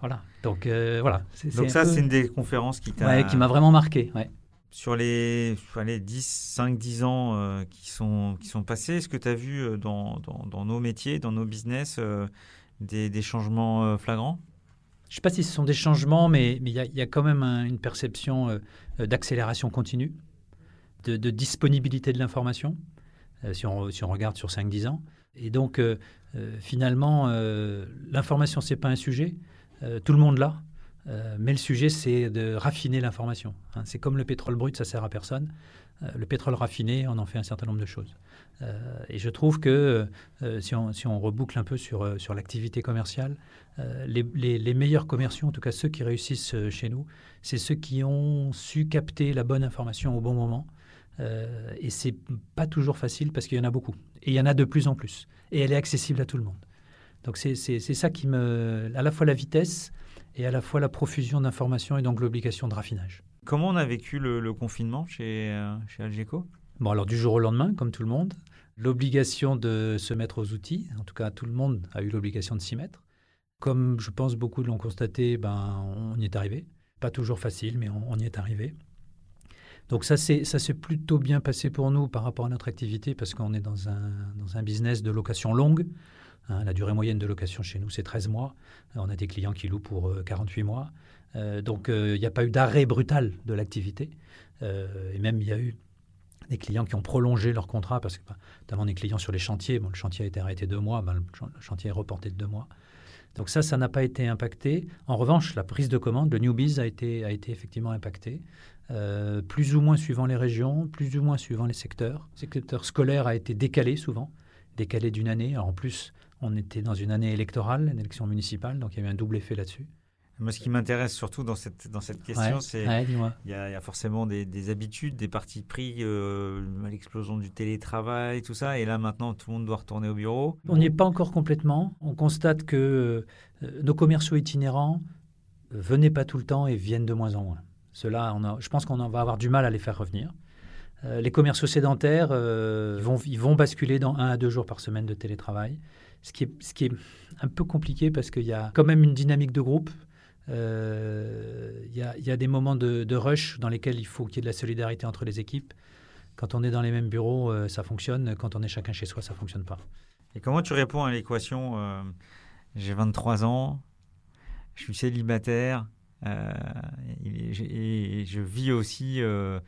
voilà. Donc, euh, voilà. Donc, ça, c'est une des conférences qui t'a. qui m'a vraiment marqué. Ouais. Sur les, les 10, 5, 10 ans euh, qui, sont, qui sont passés, est-ce que tu as vu euh, dans, dans, dans, nos métiers, dans nos business, des, des, changements flagrants? Je ne sais pas si ce sont des changements, mais il y, y, a quand même une perception d'accélération continue, de, de, disponibilité de l'information. Si, on, si, on, regarde sur 5-10 ans. Et donc, euh, euh, finalement, l'information, ce n'est pas un sujet. tout le monde l'a. mais le sujet, c'est de raffiner l'information. Hein. c'est comme le pétrole brut, ça sert à personne. le pétrole raffiné, on en fait un certain nombre de choses. et je trouve que si, on, si, on, reboucle un peu sur, sur l'activité commerciale, les, les, les, meilleurs commerciaux, en tout cas ceux qui réussissent chez nous, c'est ceux qui ont su capter la bonne information au bon moment euh, et c'est pas toujours facile parce qu'il y en a beaucoup. Et il y en a de plus en plus. Et elle est accessible à tout le monde. Donc c'est ça qui me... À la fois la vitesse et à la fois la profusion d'informations et donc l'obligation de raffinage. Comment on a vécu le, confinement chez, euh, chez Algeco? Bon, alors du jour au lendemain, comme tout le monde. L'obligation de se mettre aux outils. En tout cas, tout le monde a eu l'obligation de s'y mettre. Comme je pense beaucoup l'ont constaté, ben, on y est arrivé. Pas toujours facile, mais on y est arrivé. Donc ça, s'est plutôt bien passé pour nous par rapport à notre activité parce qu'on est dans un, dans un business de location longue. Hein, la durée moyenne de location chez nous, c'est 13 mois. On a des clients qui louent pour 48 euh, mois. Euh, donc euh, il n'y a pas eu d'arrêt brutal de l'activité. et même il y a eu des clients qui ont prolongé leur contrat parce que, bah, notamment des clients sur les chantiers, le chantier a été arrêté deux mois, ben, le chantier est reporté de deux mois. Donc ça, ça n'a pas été impacté. En revanche, la prise de commande, le newbies a été, a été effectivement impacté. Euh, plus ou moins suivant les régions, plus ou moins suivant les secteurs. Le secteur scolaire a été décalé souvent, décalé d'une année. en plus, on était dans une année électorale, une élection municipale, donc il y a eu un double effet là-dessus. Moi, ce qui m'intéresse surtout dans cette, dans cette question, c'est qu'il y, a forcément des, habitudes, des partis pris euh, l'explosion du télétravail, tout ça. Et là, maintenant, tout le monde doit retourner au bureau. On n'y est pas encore complètement. On constate que euh, nos commerciaux itinérants venaient pas tout le temps et viennent de moins en moins. Cela, je pense qu'on va avoir du mal à les faire revenir. Euh, les commerciaux sédentaires, euh, ils, vont, basculer dans un à deux jours par semaine de télétravail, ce qui est, un peu compliqué parce qu'il y a quand même une dynamique de groupe. Euh, il, y a, il, y a, des moments de, de, rush dans lesquels il faut qu'il y ait de la solidarité entre les équipes. Quand on est dans les mêmes bureaux, ça fonctionne. Quand on est chacun chez soi, ça ne fonctionne pas. Et comment tu réponds à l'équation J'ai 23 ans, je suis célibataire, euh, et, je vis aussi euh,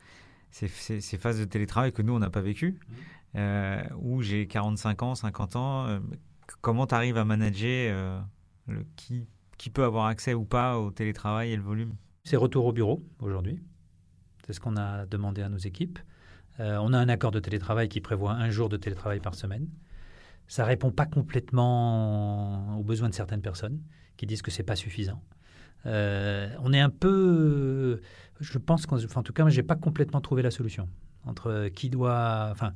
ces, phases de télétravail que nous, on n'a pas vécues, mmh. euh, où j'ai 45 ans, 50 ans. comment tu arrives à manager le, qui, qui peut avoir accès ou pas au télétravail et le volume? C'est retour au bureau aujourd'hui. C'est ce qu'on a demandé à nos équipes. on a un accord de télétravail qui prévoit un jour de télétravail par semaine. Ça répond pas complètement aux besoins de certaines personnes qui disent que c'est pas suffisant. Euh, on est un peu, je pense qu'en en tout cas, je n'ai pas complètement trouvé la solution entre qui doit, enfin,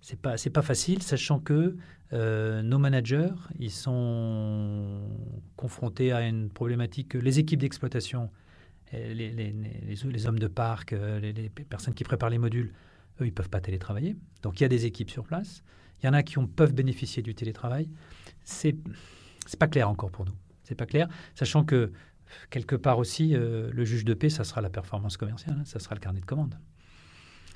c'est pas pas facile, sachant que euh, nos managers, ils sont confrontés à une problématique les équipes d'exploitation, les, les, les, hommes de parc, euh, les, personnes qui préparent les modules, eux, ils peuvent pas télétravailler. Donc il y a des équipes sur place. Il y en a qui ont, peuvent bénéficier du télétravail. C'est c'est pas clair encore pour nous. C'est pas clair, sachant que quelque part aussi, euh, le juge de paix, ça sera la performance commerciale, hein, ça sera le carnet de commandes.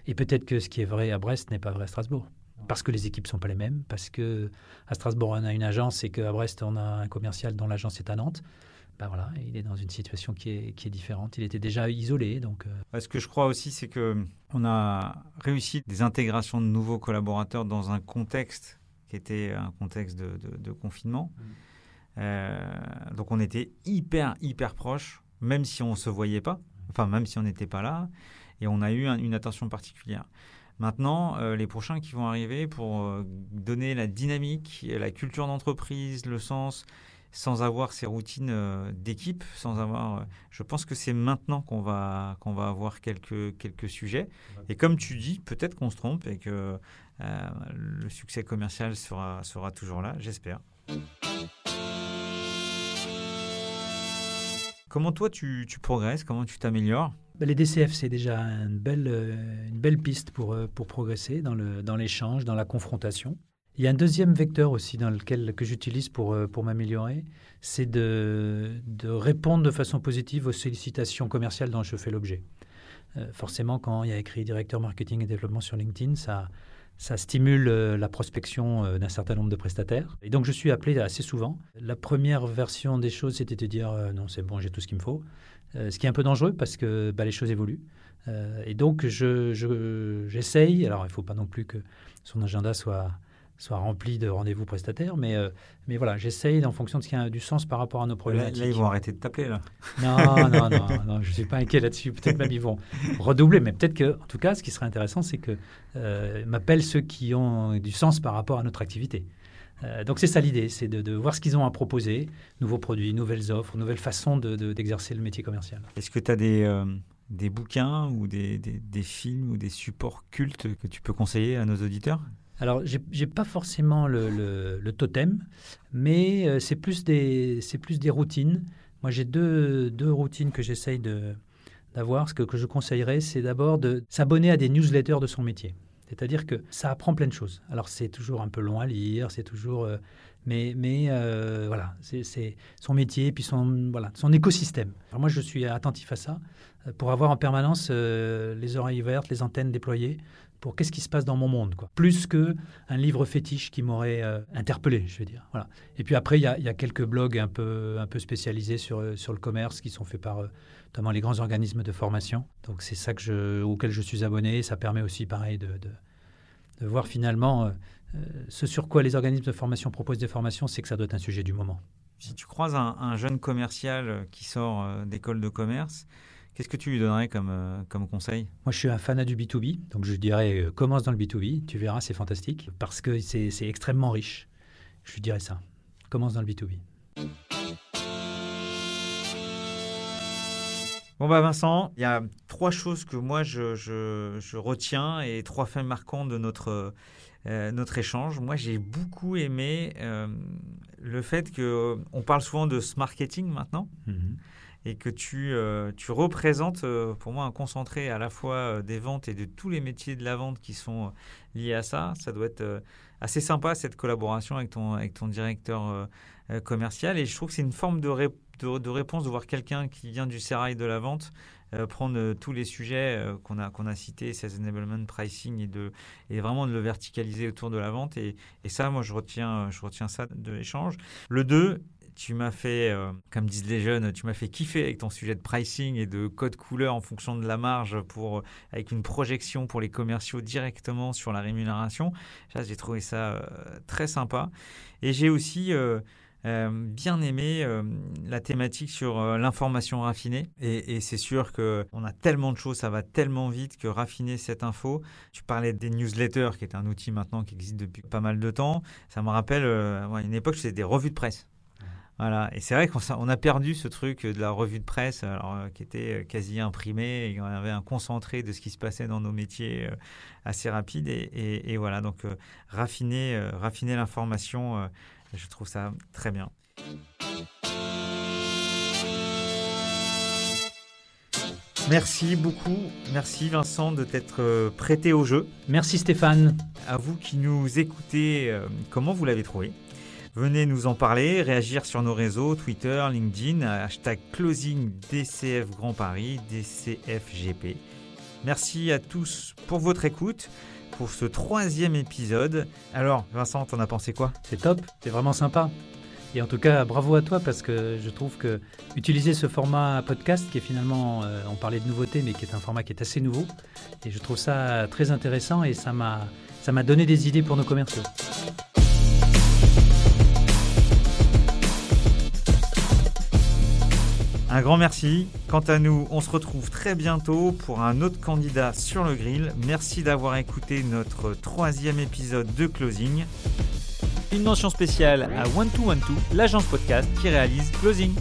Et peut-être que ce qui est vrai à Brest n'est pas vrai à Strasbourg. parce que les équipes sont pas les mêmes, parce que à Strasbourg on a une agence et qu'à Brest on a un commercial dont l'agence est à Nantes. Ben voilà, il est dans une situation qui est, qui est différente. Il était déjà isolé, donc. Euh. Ce que je crois aussi, c'est que on a réussi des intégrations de nouveaux collaborateurs dans un contexte qui était un contexte de, confinement. Mmh. Euh, donc on était hyper hyper proches, même si on se voyait pas, enfin même si on n'était pas là, et on a eu une attention particulière. Maintenant, euh, les prochains qui vont arriver pour euh, donner la dynamique, la culture d'entreprise, le sens, sans avoir ces routines d'équipe, sans avoir. je pense que c'est maintenant qu'on va qu'on va avoir quelques quelques sujets. Et comme tu dis, peut-être qu'on se trompe et que le succès commercial sera sera toujours là. J'espère. Comment toi tu, tu progresses? Comment tu t'améliores? Bah, les DCF, c'est déjà une belle, euh, une belle piste pour, euh, pour progresser dans l'échange, dans, dans la confrontation. Il y a un deuxième vecteur aussi dans lequel, que j'utilise pour, euh, pour m'améliorer, c'est de, de, répondre de façon positive aux sollicitations commerciales dont je fais l'objet. forcément, quand il y a écrit directeur marketing et développement sur LinkedIn, ça, ça stimule la prospection d'un certain nombre de prestataires. Et donc, je suis appelé assez souvent. La première version des choses, c'était de dire non, c'est bon, j'ai tout ce qu'il me faut. Euh, ce qui est un peu dangereux parce que bah, les choses évoluent. Euh, et donc, j'essaye, je, alors il ne faut pas non plus que son agenda soit, soit rempli de rendez-vous prestataires, mais, euh, mais voilà, j'essaye en fonction de ce qui a du sens par rapport à nos problématiques. Là, ils vont arrêter de t'appeler, là. Non, non, non, non, je ne suis pas inquiet là-dessus. Peut-être même ils vont redoubler, mais peut-être que, en tout cas, ce qui serait intéressant, c'est que euh, m'appellent ceux qui ont du sens par rapport à notre activité. Euh, donc c'est ça l'idée, c'est de, voir ce qu'ils ont à proposer, nouveaux produits, nouvelles offres, nouvelles façons d'exercer le métier commercial. Est-ce que tu as des, des bouquins ou des, des, films ou des supports cultes que tu peux conseiller à nos auditeurs? Alors, j'ai pas forcément le, totem, mais euh, c'est plus, des, plus des routines. Moi, j'ai deux, deux routines que j'essaye d'avoir. Ce que, je conseillerais, c'est d'abord de s'abonner à des newsletters de son métier. C'est-à-dire que ça apprend plein de choses. Alors c'est toujours un peu long à lire, c'est toujours, euh, mais mais euh, voilà, c'est son métier puis son voilà son écosystème. Alors moi je suis attentif à ça pour avoir en permanence les oreilles vertes, les antennes déployées pour qu'est-ce qui se passe dans mon monde quoi. Plus que un livre fétiche qui m'aurait interpellé, je veux dire. Voilà. Et puis après il y a, quelques blogs un peu un peu spécialisés sur sur le commerce qui sont faits par notamment les grands organismes de formation. Donc c'est ça que je, auquel je suis abonné. Ça permet aussi, pareil, de, de, voir finalement euh, euh, ce sur quoi les organismes de formation proposent des formations, c'est que ça doit être un sujet du moment. Si tu croises un, jeune commercial euh, qui sort d'école de commerce, qu'est-ce que tu lui donnerais comme, comme conseil? Moi, je suis un fanat du B2B, donc je dirais commence dans le B2B, tu verras, c'est fantastique, parce que c'est extrêmement riche. Je lui dirais ça, commence dans le B2B. Bon bah Vincent, il y a trois choses que moi je, je, retiens et trois faits marquants de notre, euh, notre échange. Moi j'ai beaucoup aimé euh, le fait que on parle souvent de ce marketing maintenant mhm. Et que tu, euh, tu représentes pour moi un concentré à la fois des ventes et de tous les métiers de la vente qui sont liés à ça. Ça doit être assez sympa cette collaboration avec ton, avec ton directeur commercial et je trouve que c'est une forme de réponse de, réponse, de voir quelqu'un qui vient du sérail de la vente euh, prendre euh, tous les sujets euh, qu'on a, qu'on a cités, sales enablement, pricing, et, de, et vraiment de le verticaliser autour de la vente. Et, et ça, moi, je retiens, je retiens ça de l'échange. Le 2, tu m'as fait, comme disent les jeunes, tu m'as fait kiffer avec ton sujet de pricing et de code couleur en fonction de la marge pour, avec une projection pour les commerciaux directement sur la rémunération. j'ai trouvé ça très sympa. Et j'ai aussi euh, bien aimé euh, la thématique sur euh, l'information raffinée. Et, c'est sûr qu'on a tellement de choses, ça va tellement vite que raffiner cette info. Tu parlais des newsletters, qui est un outil maintenant qui existe depuis pas mal de temps. Ça me rappelle, à une époque, c'était des revues de presse. Voilà. Et c'est vrai qu'on a perdu ce truc de la revue de presse, alors, qui était quasi imprimée, et on avait un concentré de ce qui se passait dans nos métiers assez rapide. Et, et voilà, donc raffiner, raffiner l'information je trouve ça très bien. Merci beaucoup. Merci Vincent de t'être euh, prêté au jeu. Merci Stéphane. À vous qui nous écoutez, euh, comment vous l'avez trouvé? Venez nous en parler, réagir sur nos réseaux, Twitter, LinkedIn, hashtag closing DCF Grand Paris, DCFGP. Merci à tous pour votre écoute. pour ce troisième épisode. Alors, Vincent, t'en as pensé quoi? C'est top, c'est vraiment sympa. Et en tout cas, bravo à toi parce que je trouve que utiliser ce format podcast, qui est finalement, euh, on parlait de nouveauté, mais qui est un format qui est assez nouveau, et je trouve ça très intéressant et ça m'a, ça m'a donné des idées pour nos commerciaux. Un grand merci. Quant à nous, on se retrouve très bientôt pour un autre candidat sur le grill. Merci d'avoir écouté notre troisième épisode de Closing. Une mention spéciale à One212, l'agence podcast qui réalise Closing.